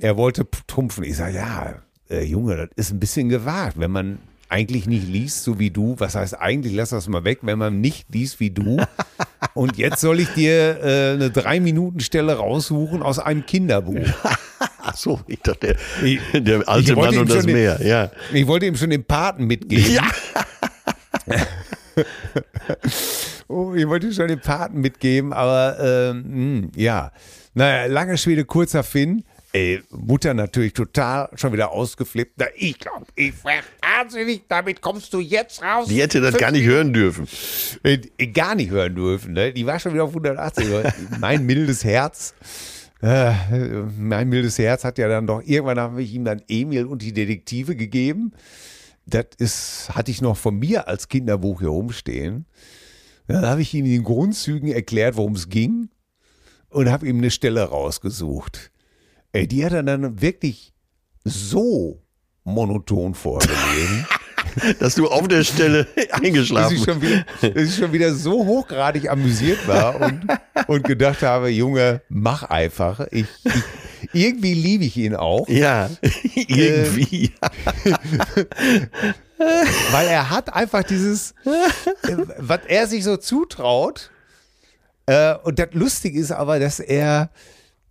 Er wollte trumpfen. Ich sage, ja, äh, Junge, das ist ein bisschen gewagt, wenn man eigentlich nicht liest, so wie du. Was heißt eigentlich, lass das mal weg, wenn man nicht liest wie du. <laughs> Und jetzt soll ich dir äh, eine Drei-Minuten-Stelle raussuchen aus einem Kinderbuch. <laughs> Ach so, ich dachte, der, der alte Mann ihm und das den- Meer, ja. Ich wollte ihm schon den Paten mitgeben. Ja. <laughs> Oh, ich wollte schon den Paten mitgeben, aber ähm, mh, ja. Naja, lange Schwede, kurzer Finn. Ey, Mutter natürlich total schon wieder ausgeflippt. Na, ich glaube, ich wahnsinnig, damit kommst du jetzt raus. Die hätte das gar nicht hören dürfen. Äh, gar nicht hören dürfen. Ne? Die war schon wieder auf 180. mein <laughs> mildes Herz. Äh, mein mildes Herz hat ja dann doch, irgendwann habe ich ihm dann Emil und die Detektive gegeben. Das ist, hatte ich noch von mir als Kinderbuch hier rumstehen. Dann habe ich ihm in den Grundzügen erklärt, worum es ging und habe ihm eine Stelle rausgesucht. Ey, die hat er dann wirklich so monoton vorgelesen. <laughs> Dass du auf der Stelle <laughs> dass eingeschlafen schon wieder, dass ich schon wieder so hochgradig amüsiert war und, <laughs> und gedacht habe, Junge, mach einfach. Ich, ich, irgendwie liebe ich ihn auch, Ja, irgendwie. weil er hat einfach dieses, äh, was er sich so zutraut. Äh, und das Lustige ist aber, dass er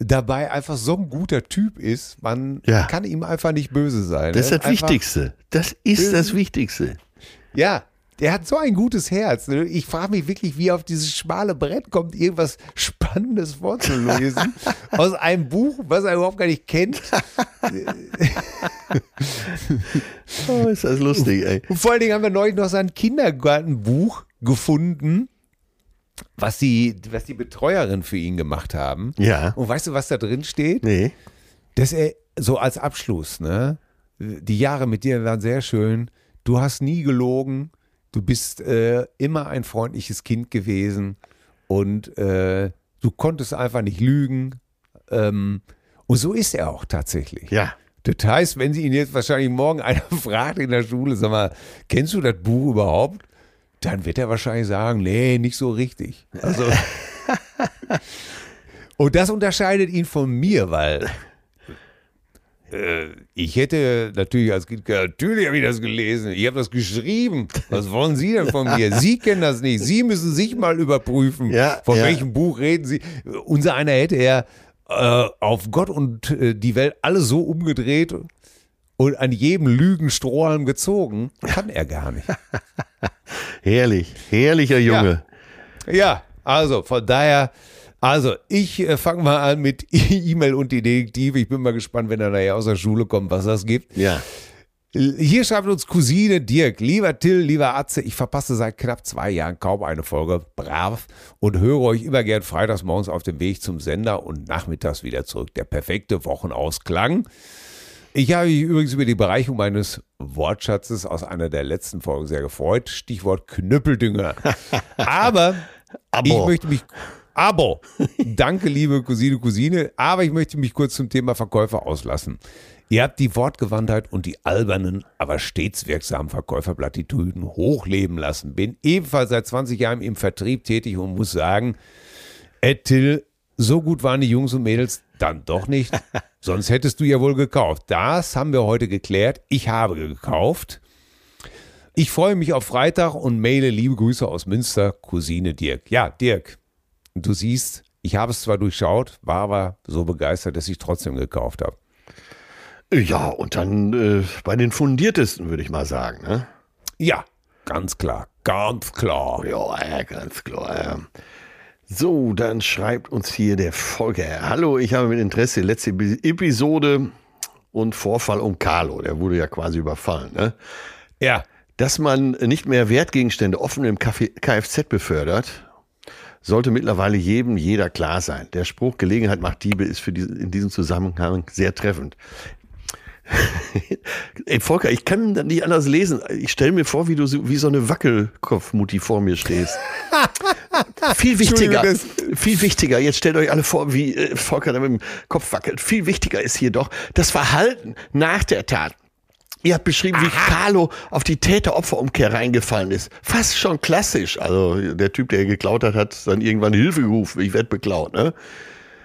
dabei einfach so ein guter Typ ist. Man Ja. kann ihm einfach nicht böse sein. Das ist Er das einfach- Wichtigste. Das ist das Wichtigste. Ja, der hat so ein gutes Herz. ne? Ich frage mich wirklich, wie er auf dieses schmale Brett kommt, irgendwas Spannendes vorzulesen. <laughs> aus einem Buch, was er überhaupt gar nicht kennt. <laughs> Oh, ist das lustig, ey. Und vor allen Dingen haben wir neulich noch sein Kindergartenbuch gefunden, was die, was die Betreuerin für ihn gemacht haben. Ja. Und weißt du, was da drin steht? Nee. dass er so als Abschluss, ne? Die Jahre mit dir waren sehr schön. Du hast nie gelogen. Du bist äh, immer ein freundliches Kind gewesen und äh, du konntest einfach nicht lügen. Ähm, und so ist er auch tatsächlich. Ja. Das heißt, wenn sie ihn jetzt wahrscheinlich morgen einer <laughs> fragt in der Schule, sag mal, kennst du das Buch überhaupt? Dann wird er wahrscheinlich sagen, nee, nicht so richtig. Also <laughs> und das unterscheidet ihn von mir, weil äh, ich hätte natürlich als Kind natürlich habe ich das gelesen, ich habe das geschrieben. Was wollen Sie denn von mir? Sie kennen das nicht. Sie müssen sich mal überprüfen, Ja, von ja. welchem Buch reden Sie. Unser einer hätte er äh, auf Gott und äh, die Welt alles so umgedreht und an jedem Lügenstrohhalm gezogen. Kann er gar nicht. <laughs> <laughs> Herrlich. Herrlicher Junge. Ja, also von daher, also ich äh, fange mal an mit <laughs> E-Mail und die Detektive. Ich bin mal gespannt, wenn er nachher aus der Schule kommt, was das gibt. Ja. Hier schreibt uns Cousine Dirk, lieber Till, lieber Atze, ich verpasse seit knapp zwei Jahren kaum eine Folge, brav, und höre euch immer gern freitags morgens auf dem Weg zum Sender und nachmittags wieder zurück. Der perfekte Wochenausklang. Ich habe mich übrigens über die Bereicherung meines Wortschatzes aus einer der letzten Folgen sehr gefreut. Stichwort Knüppeldünger. <laughs> Aber ich Aber. möchte mich. Aber, danke, liebe Cousine, Cousine, aber ich möchte mich kurz zum Thema Verkäufer auslassen. Ihr habt die Wortgewandtheit und die albernen, aber stets wirksamen Verkäuferplattitüden hochleben lassen. Bin ebenfalls seit 20 Jahren im Vertrieb tätig und muss sagen, Ed Till, so gut waren die Jungs und Mädels dann doch nicht. <laughs> Sonst hättest du ja wohl gekauft. Das haben wir heute geklärt. Ich habe gekauft. Ich freue mich auf Freitag und maile liebe Grüße aus Münster, Cousine Dirk. Ja, Dirk, du siehst, ich habe es zwar durchschaut, war aber so begeistert, dass ich trotzdem gekauft habe. Ja, und dann äh, bei den fundiertesten, würde ich mal sagen. Ne? Ja, ganz klar, ganz klar. Ja, ja, ganz klar. So, dann schreibt uns hier der Volker. Hallo, ich habe mit Interesse die letzte Epi- Episode und Vorfall um Carlo. Der wurde ja quasi überfallen. Ne? Ja, Dass man nicht mehr Wertgegenstände offen im Kf- Kfz befördert, sollte mittlerweile jedem jeder klar sein. Der Spruch Gelegenheit macht Diebe ist für diese, in diesem Zusammenhang sehr treffend. Ey, Volker, ich kann das nicht anders lesen. Ich stelle mir vor, wie du so, wie so eine Wackelkopfmutti vor mir stehst. <laughs> viel wichtiger, viel wichtiger. Jetzt stellt euch alle vor, wie äh, Volker da mit dem Kopf wackelt. Viel wichtiger ist hier doch das Verhalten nach der Tat. Ihr habt beschrieben, wie Carlo auf die Täter-Opfer-Umkehr reingefallen ist. Fast schon klassisch. Also der Typ, der geklaut hat, hat dann irgendwann Hilfe gerufen. Ich werde beklaut. Ne?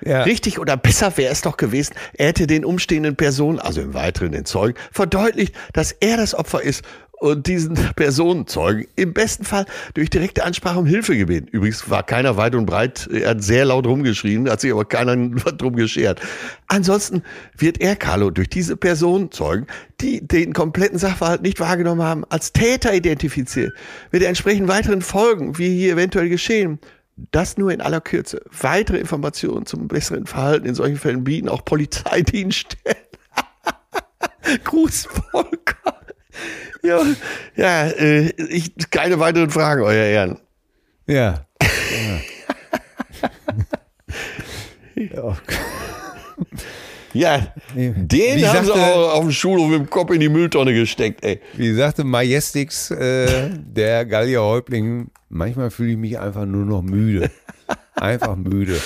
Ja. Richtig oder besser wäre es doch gewesen, er hätte den umstehenden Personen, also im Weiteren den Zeugen, verdeutlicht, dass er das Opfer ist und diesen Personenzeugen im besten Fall durch direkte Ansprache um Hilfe gebeten. Übrigens war keiner weit und breit, er hat sehr laut rumgeschrien, hat sich aber keiner <laughs> drum geschert. Ansonsten wird er, Carlo, durch diese Personenzeugen, die den kompletten Sachverhalt nicht wahrgenommen haben, als Täter identifiziert, mit entsprechend weiteren Folgen, wie hier eventuell geschehen. Das nur in aller Kürze. Weitere Informationen zum besseren Verhalten in solchen Fällen bieten auch Polizeidienststellen. <laughs> Gruß, Volker. Ja, ja äh, ich, keine weiteren Fragen, Euer Ehren. Ja. <laughs> ja. <laughs> Ja, den Wie haben sie sagte- auch auf dem Schulhof mit dem Kopf in die Mülltonne gesteckt, ey. Wie sagte Majestix, äh, der Gallierhäuptling, manchmal fühle ich mich einfach nur noch müde. Einfach müde.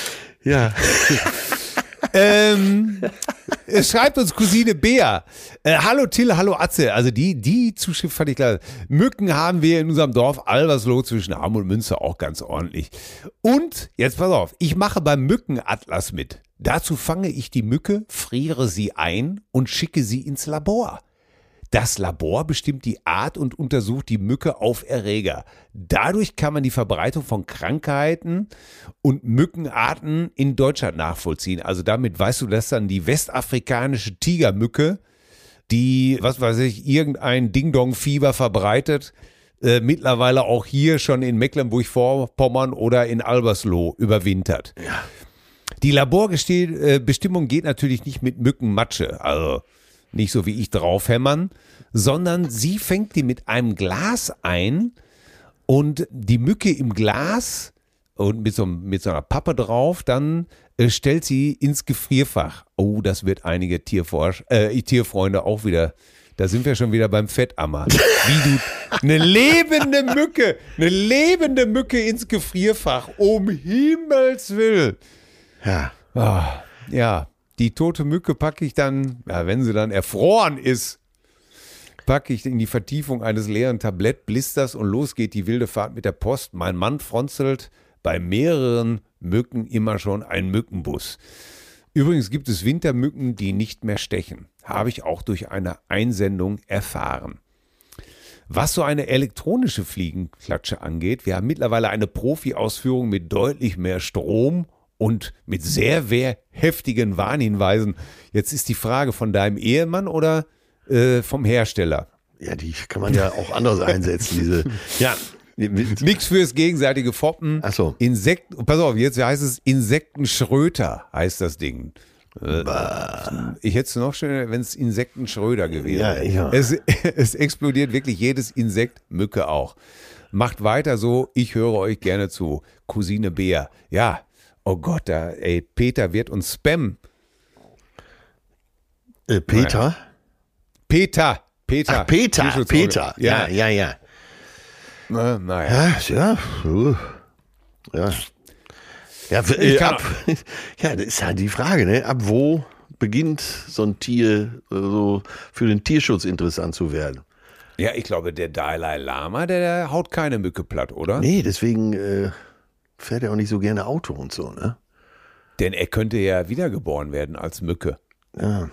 Ja. <laughs> Ähm, es schreibt uns Cousine Bea. Äh, hallo Till, hallo Atze. Also die, die Zuschrift fand ich klar. Mücken haben wir in unserem Dorf Albersloh zwischen Arm und Münster auch ganz ordentlich. Und, jetzt pass auf, ich mache beim Mückenatlas mit. Dazu fange ich die Mücke, friere sie ein und schicke sie ins Labor. Das Labor bestimmt die Art und untersucht die Mücke auf Erreger. Dadurch kann man die Verbreitung von Krankheiten und Mückenarten in Deutschland nachvollziehen. Also damit weißt du, dass dann die westafrikanische Tigermücke, die, was weiß ich, irgendein Ding-Dong-Fieber verbreitet, äh, mittlerweile auch hier schon in Mecklenburg-Vorpommern oder in Albersloh überwintert. Die Laborbestimmung geht natürlich nicht mit Mückenmatsche, also nicht so wie ich draufhämmern, sondern sie fängt die mit einem Glas ein und die Mücke im Glas und mit so, mit so einer Pappe drauf, dann äh, stellt sie ins Gefrierfach. Oh, das wird einige Tierforsch äh, Tierfreunde auch wieder. Da sind wir schon wieder beim Fettammer. Wie du eine lebende Mücke, eine lebende Mücke ins Gefrierfach. Um Himmels Willen. Ja. Ah, ja, die tote Mücke packe ich dann, ja, wenn sie dann erfroren ist, packe ich in die Vertiefung eines leeren Tablettblisters und los geht die wilde Fahrt mit der Post. Mein Mann fronzelt bei mehreren Mücken immer schon ein Mückenbus. Übrigens gibt es Wintermücken, die nicht mehr stechen. Habe ich auch durch eine Einsendung erfahren. Was so eine elektronische Fliegenklatsche angeht, wir haben mittlerweile eine Profi-Ausführung mit deutlich mehr Strom und mit sehr, sehr heftigen Warnhinweisen. Jetzt ist die Frage von deinem Ehemann oder äh, vom Hersteller? Ja, die kann man ja auch anders <laughs> einsetzen, diese. Ja. Nix fürs gegenseitige Foppen. Ach so. Insekten, pass auf, jetzt heißt es Insektenschröter, heißt das Ding. Äh, Ich hätte es noch schöner, wenn es Insektenschröder gewesen Ja, wäre. ja. Es, <laughs> es explodiert wirklich jedes Insekt, Mücke auch. Macht weiter so, ich höre euch gerne zu. Cousine Bea. Ja, oh Gott, da, ey, Peter wird uns spammen. Äh, Peter? Peter, Peter. Ach, Peter, Peter. Ja, Ja, ja, ja. Na, naja. Ja, ja. Ja. Ja, äh, ab, <laughs> ja, das ist ja die Frage, ne? Ab wo beginnt so ein Tier äh, so für den Tierschutz interessant zu werden? Ja, ich glaube, der Dalai Lama, der, der haut keine Mücke platt, oder? Nee, deswegen äh, fährt er auch nicht so gerne Auto und so, ne? Denn er könnte ja wiedergeboren werden als Mücke. Ja,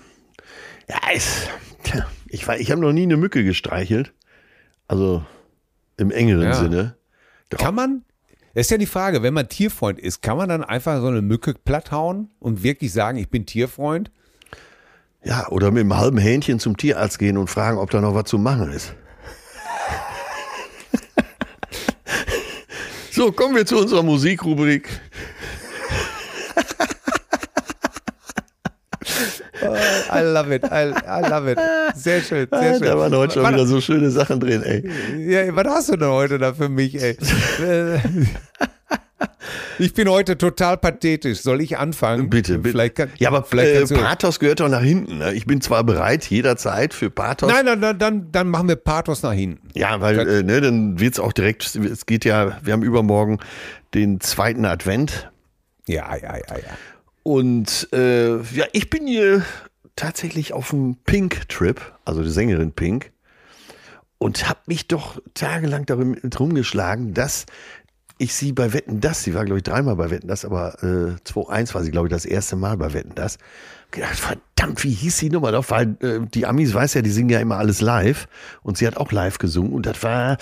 ist, tja, ich, ich habe noch nie eine Mücke gestreichelt. Also im engeren Ja. Sinne. Kann man? Das ist ja die Frage, wenn man Tierfreund ist, kann man dann einfach so eine Mücke platthauen und wirklich sagen, ich bin Tierfreund? Ja, oder mit einem halben Hähnchen zum Tierarzt gehen und fragen, ob da noch was zu machen ist. So, kommen wir zu unserer Musikrubrik. I love it, I, I love it. Sehr schön, sehr schön. Da waren heute schon wieder so schöne Sachen drin, ey. Ja, was hast du denn heute da für mich, ey? <laughs> Ich bin heute total pathetisch. Soll ich anfangen? Bitte, bitte. Vielleicht kann, ja, aber vielleicht äh, Pathos gehört doch nach hinten. Ne? Ich bin zwar bereit, jederzeit für Pathos. Nein, nein, nein, dann, dann machen wir Pathos nach hinten. Ja, weil äh, ne, dann wird's auch direkt, es geht ja, wir haben übermorgen den zweiten Advent. Ja, ja, ja, ja. Und äh, ja, ich bin hier tatsächlich auf dem Pink-Trip, also die Sängerin Pink, und habe mich doch tagelang darum drum geschlagen, dass ich sie bei Wetten das, sie war glaube ich dreimal bei Wetten das, aber äh, 2-1 war sie glaube ich das erste Mal bei Wetten das. Gedacht, verdammt, wie hieß die Nummer doch? Weil äh, die Amis weiß ja, die singen ja immer alles live und sie hat auch live gesungen und das war,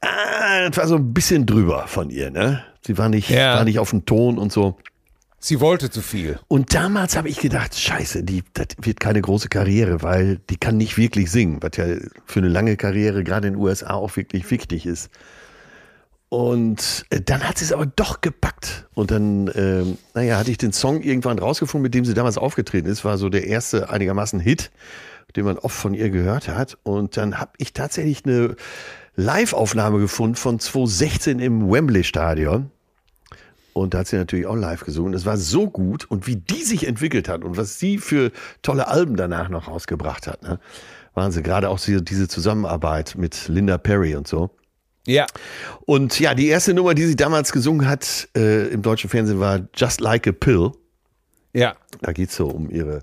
ah, das war so ein bisschen drüber von ihr, ne? Sie war nicht, Ja. war nicht auf dem Ton und so. Sie wollte zu viel. Und damals habe ich gedacht, scheiße, die, das wird keine große Karriere, weil die kann nicht wirklich singen, was ja für eine lange Karriere gerade in den USA auch wirklich wichtig ist. Und äh, dann hat sie es aber doch gepackt. Und dann, ähm, naja, hatte ich den Song irgendwann rausgefunden, mit dem sie damals aufgetreten ist. War so der erste einigermaßen Hit, den man oft von ihr gehört hat. Und dann habe ich tatsächlich eine Live-Aufnahme gefunden von 2016 im Wembley-Stadion. Und da hat sie natürlich auch live gesungen. Es war so gut und wie die sich entwickelt hat und was sie für tolle Alben danach noch rausgebracht hat. Ne? Wahnsinn, gerade auch diese Zusammenarbeit mit Linda Perry und so. Ja. Und ja, die erste Nummer, die sie damals gesungen hat äh, im deutschen Fernsehen war Just Like a Pill. Ja. Da geht's so um ihre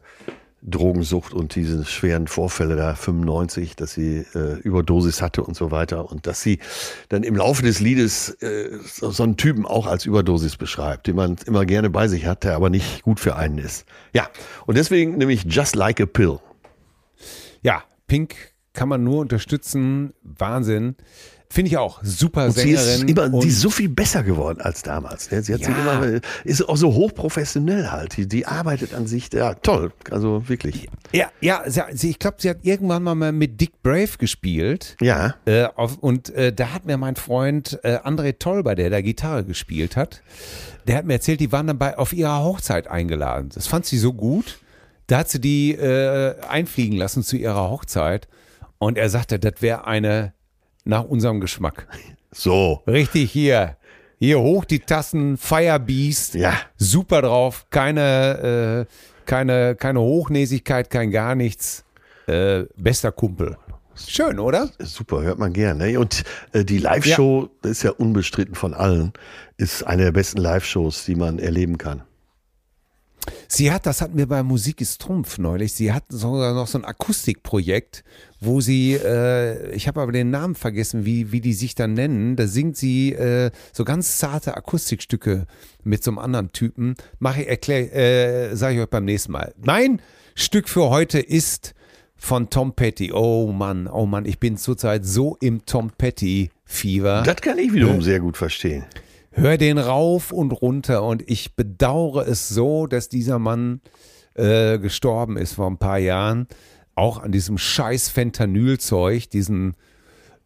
Drogensucht und diese schweren Vorfälle da 95, dass sie äh, Überdosis hatte und so weiter und dass sie dann im Laufe des Liedes äh, so, so einen Typen auch als Überdosis beschreibt, den man immer gerne bei sich hat, der aber nicht gut für einen ist. Ja, und deswegen nämlich Just Like a Pill. Ja, Pink kann man nur unterstützen. Wahnsinn. Finde ich auch. Super Und sie Sängerin. ist, immer, die ist so viel besser geworden als damals. Ne? Sie hat sich Ja. immer, ist auch so hochprofessionell halt. Die, die arbeitet an sich, ja, toll. Also wirklich. ja, ja, sie, sie- ich glaube, sie hat irgendwann mal mit Dick Brave gespielt. Ja. Äh, auf, und äh, da hat mir mein Freund äh, André Tolber, der da Gitarre gespielt hat, der hat mir erzählt, die waren dann bei, auf ihrer Hochzeit eingeladen. Das fand sie so gut. Da hat sie die äh, einfliegen lassen zu ihrer Hochzeit. Und er sagte, das wäre eine nach unserem Geschmack. So. Richtig hier. Hier hoch die Tassen, Firebeast. Ja. Super drauf. Keine, äh, keine, keine Hochnäsigkeit, kein gar nichts. Äh, bester Kumpel. Schön, oder? Super, hört man gerne. Ne? Und äh, die Live-Show, das ist ja unbestritten von allen, ist eine der besten Live-Shows, die man erleben kann. Sie hat, das hatten wir bei Musik ist Trumpf neulich, sie hat sogar noch so ein Akustikprojekt, wo sie, äh, ich habe aber den Namen vergessen, wie, wie die sich dann nennen, da singt sie äh, so ganz zarte Akustikstücke mit so einem anderen Typen. Mache ich, erklär, äh, sage ich euch beim nächsten Mal. Mein Stück für heute ist von Tom Petty. Oh Mann, oh Mann, ich bin zurzeit so im Tom Petty-Fieber. Das kann ich wiederum sehr gut verstehen. Hör den rauf und runter und ich bedauere es so, dass dieser Mann äh, gestorben ist vor ein paar Jahren. Auch an diesem scheiß Fentanylzeug, diesen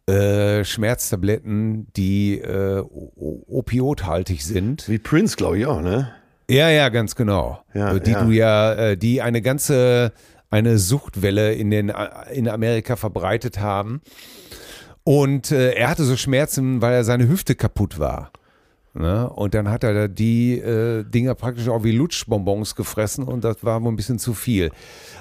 äh, Schmerztabletten, die äh, opiothaltig sind. Wie Prince, glaube ich auch, ne? Ja, ja, ganz genau. Ja, Äh, die ja. du ja, äh, die eine ganze, eine Suchtwelle in den äh, in Amerika verbreitet haben. Und äh, er hatte so Schmerzen, weil er seine Hüfte kaputt war. Ne? Und dann hat er da die äh, Dinger praktisch auch wie Lutschbonbons gefressen und das war wohl ein bisschen zu viel.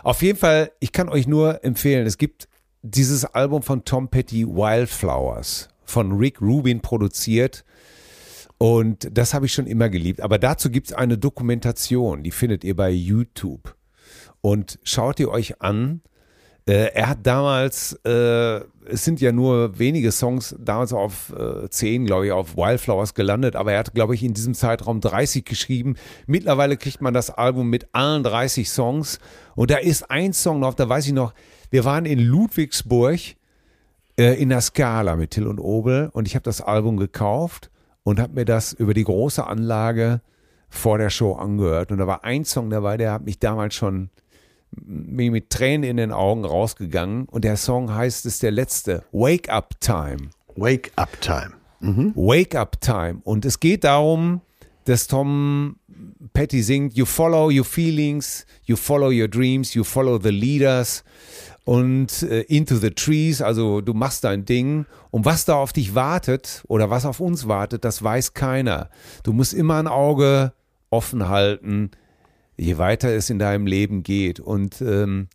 Auf jeden Fall, ich kann euch nur empfehlen, es gibt dieses Album von Tom Petty Wildflowers von Rick Rubin produziert. Und das habe ich schon immer geliebt. Aber dazu gibt es eine Dokumentation, die findet ihr bei YouTube. Und schaut ihr euch an. Äh, er hat damals, äh, es sind ja nur wenige Songs, damals auf äh, 10, glaube ich, auf Wildflowers gelandet, aber er hat, glaube ich, in diesem Zeitraum 30 geschrieben. Mittlerweile kriegt man das Album mit allen 30 Songs. Und da ist ein Song noch, da weiß ich noch, wir waren in Ludwigsburg äh, in der Skala mit Till und Obel und ich habe das Album gekauft und habe mir das über die große Anlage vor der Show angehört. Und da war ein Song dabei, der hat mich damals schon mir mit Tränen in den Augen rausgegangen. Und der Song heißt, es ist der letzte, Wake Up Time. Wake Up Time. Wake Up Time. Und es geht darum, dass Tom Petty singt, You follow your feelings, you follow your dreams, you follow the leaders und äh, into the trees, also du machst dein Ding. Und was da auf dich wartet oder was auf uns wartet, das weiß keiner. Du musst immer ein Auge offen halten, je weiter es in deinem Leben geht. Und ähm,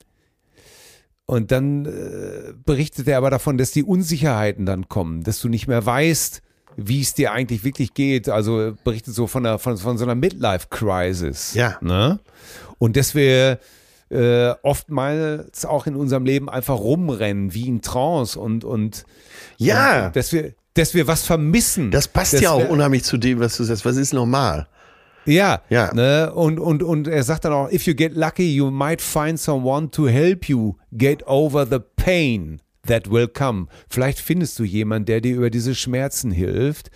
und dann äh, berichtet er aber davon, dass die Unsicherheiten dann kommen, dass du nicht mehr weißt, wie es dir eigentlich wirklich geht. Also er berichtet so von, einer, von, von so einer Midlife-Crisis. Ja. Ne? Und dass wir äh, oftmals auch in unserem Leben einfach rumrennen, wie in Trance und, und Ja. und dass wir dass wir was vermissen. Das passt ja auch wir, unheimlich zu dem, was du sagst. Was ist normal? Ja, Ja. Ne? Und, und, und er sagt dann auch, if you get lucky, you might find someone to help you get over the pain that will come. Vielleicht findest du jemanden, der dir über diese Schmerzen hilft.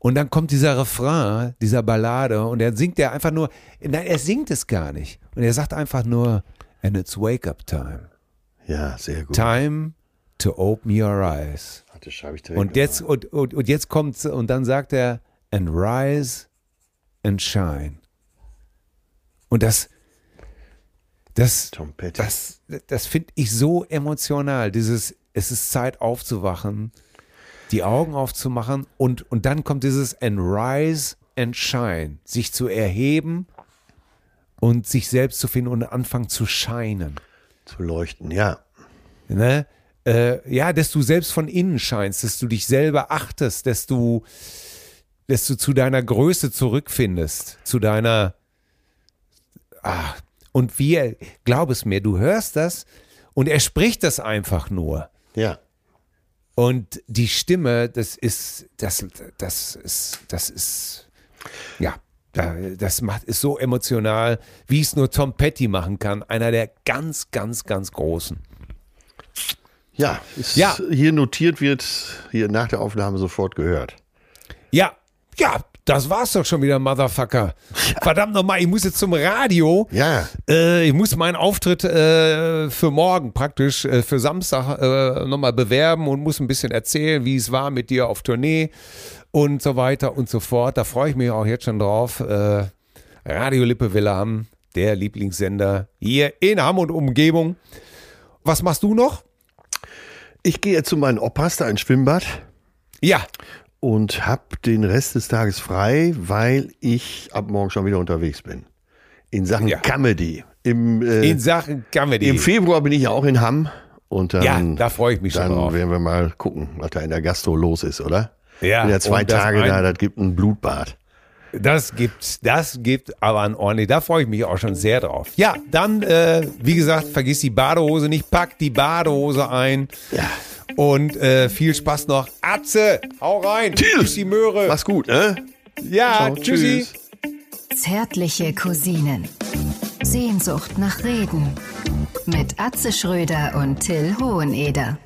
Und dann kommt dieser Refrain dieser Ballade und er singt er einfach nur, nein, er singt es gar nicht. Und er sagt einfach nur, and it's wake up time. Ja, sehr gut. Time to open your eyes. Warte, schreibe ich direkt Und jetzt, und, und, und jetzt kommt's, und dann sagt er, and rise and shine. Und das, das, das, das finde ich so emotional. Dieses, es ist Zeit aufzuwachen, die Augen aufzumachen und, und dann kommt dieses and rise and shine, sich zu erheben und sich selbst zu finden und anfangen zu scheinen. zu leuchten, ja. Ne? Äh, ja, dass du selbst von innen scheinst, dass du dich selber achtest, dass du, dass du zu deiner Größe zurückfindest, zu deiner. Ah, und wir, glaub es mir, du hörst das und er spricht das einfach nur. Ja. Und die Stimme, das ist, das, das ist, das ist, ja, da- das macht, ist so emotional, wie es nur Tom Petty machen kann. Einer der ganz, ganz, ganz großen. Ja, ist Ja. hier notiert wird, hier nach der Aufnahme sofort gehört. Ja, ja, das war's doch schon wieder, Motherfucker. Verdammt nochmal, ich muss jetzt zum Radio. Ja. Äh, ich muss meinen Auftritt äh, für morgen praktisch, äh, für Samstag äh, nochmal bewerben und muss ein bisschen erzählen, wie es war mit dir auf Tournee und so weiter und so fort. Da freue ich mich auch jetzt schon drauf. Äh, Radio Lippe Wilhelm, der Lieblingssender hier in Hamm und Umgebung. Was machst du noch? Ich gehe jetzt zu meinen Opas da ins Schwimmbad Ja, und habe den Rest des Tages frei, weil ich ab morgen schon wieder unterwegs bin. In Sachen Ja. Comedy. Im, äh, in Sachen Comedy. Im Februar bin ich ja auch in Hamm. Und dann, Ja, da freue ich mich schon dann drauf. werden wir mal gucken, was da in der Gastro los ist, oder? Ja, bin ja zwei Tage ein- da, das gibt ein Blutbad. Das gibt, das gibt aber ein ordentlich. Da freue ich mich auch schon sehr drauf. Ja, dann, äh, wie gesagt, vergiss die Badehose nicht, pack die Badehose ein. Ja. Und äh, viel Spaß noch. Atze, hau rein. Tschüss, die Möhre. Mach's gut, ne? Ja, Ciao, tschüssi. tschüss. Zärtliche Cousinen. Sehnsucht nach Reden. Mit Atze Schröder und Till Hoheneder.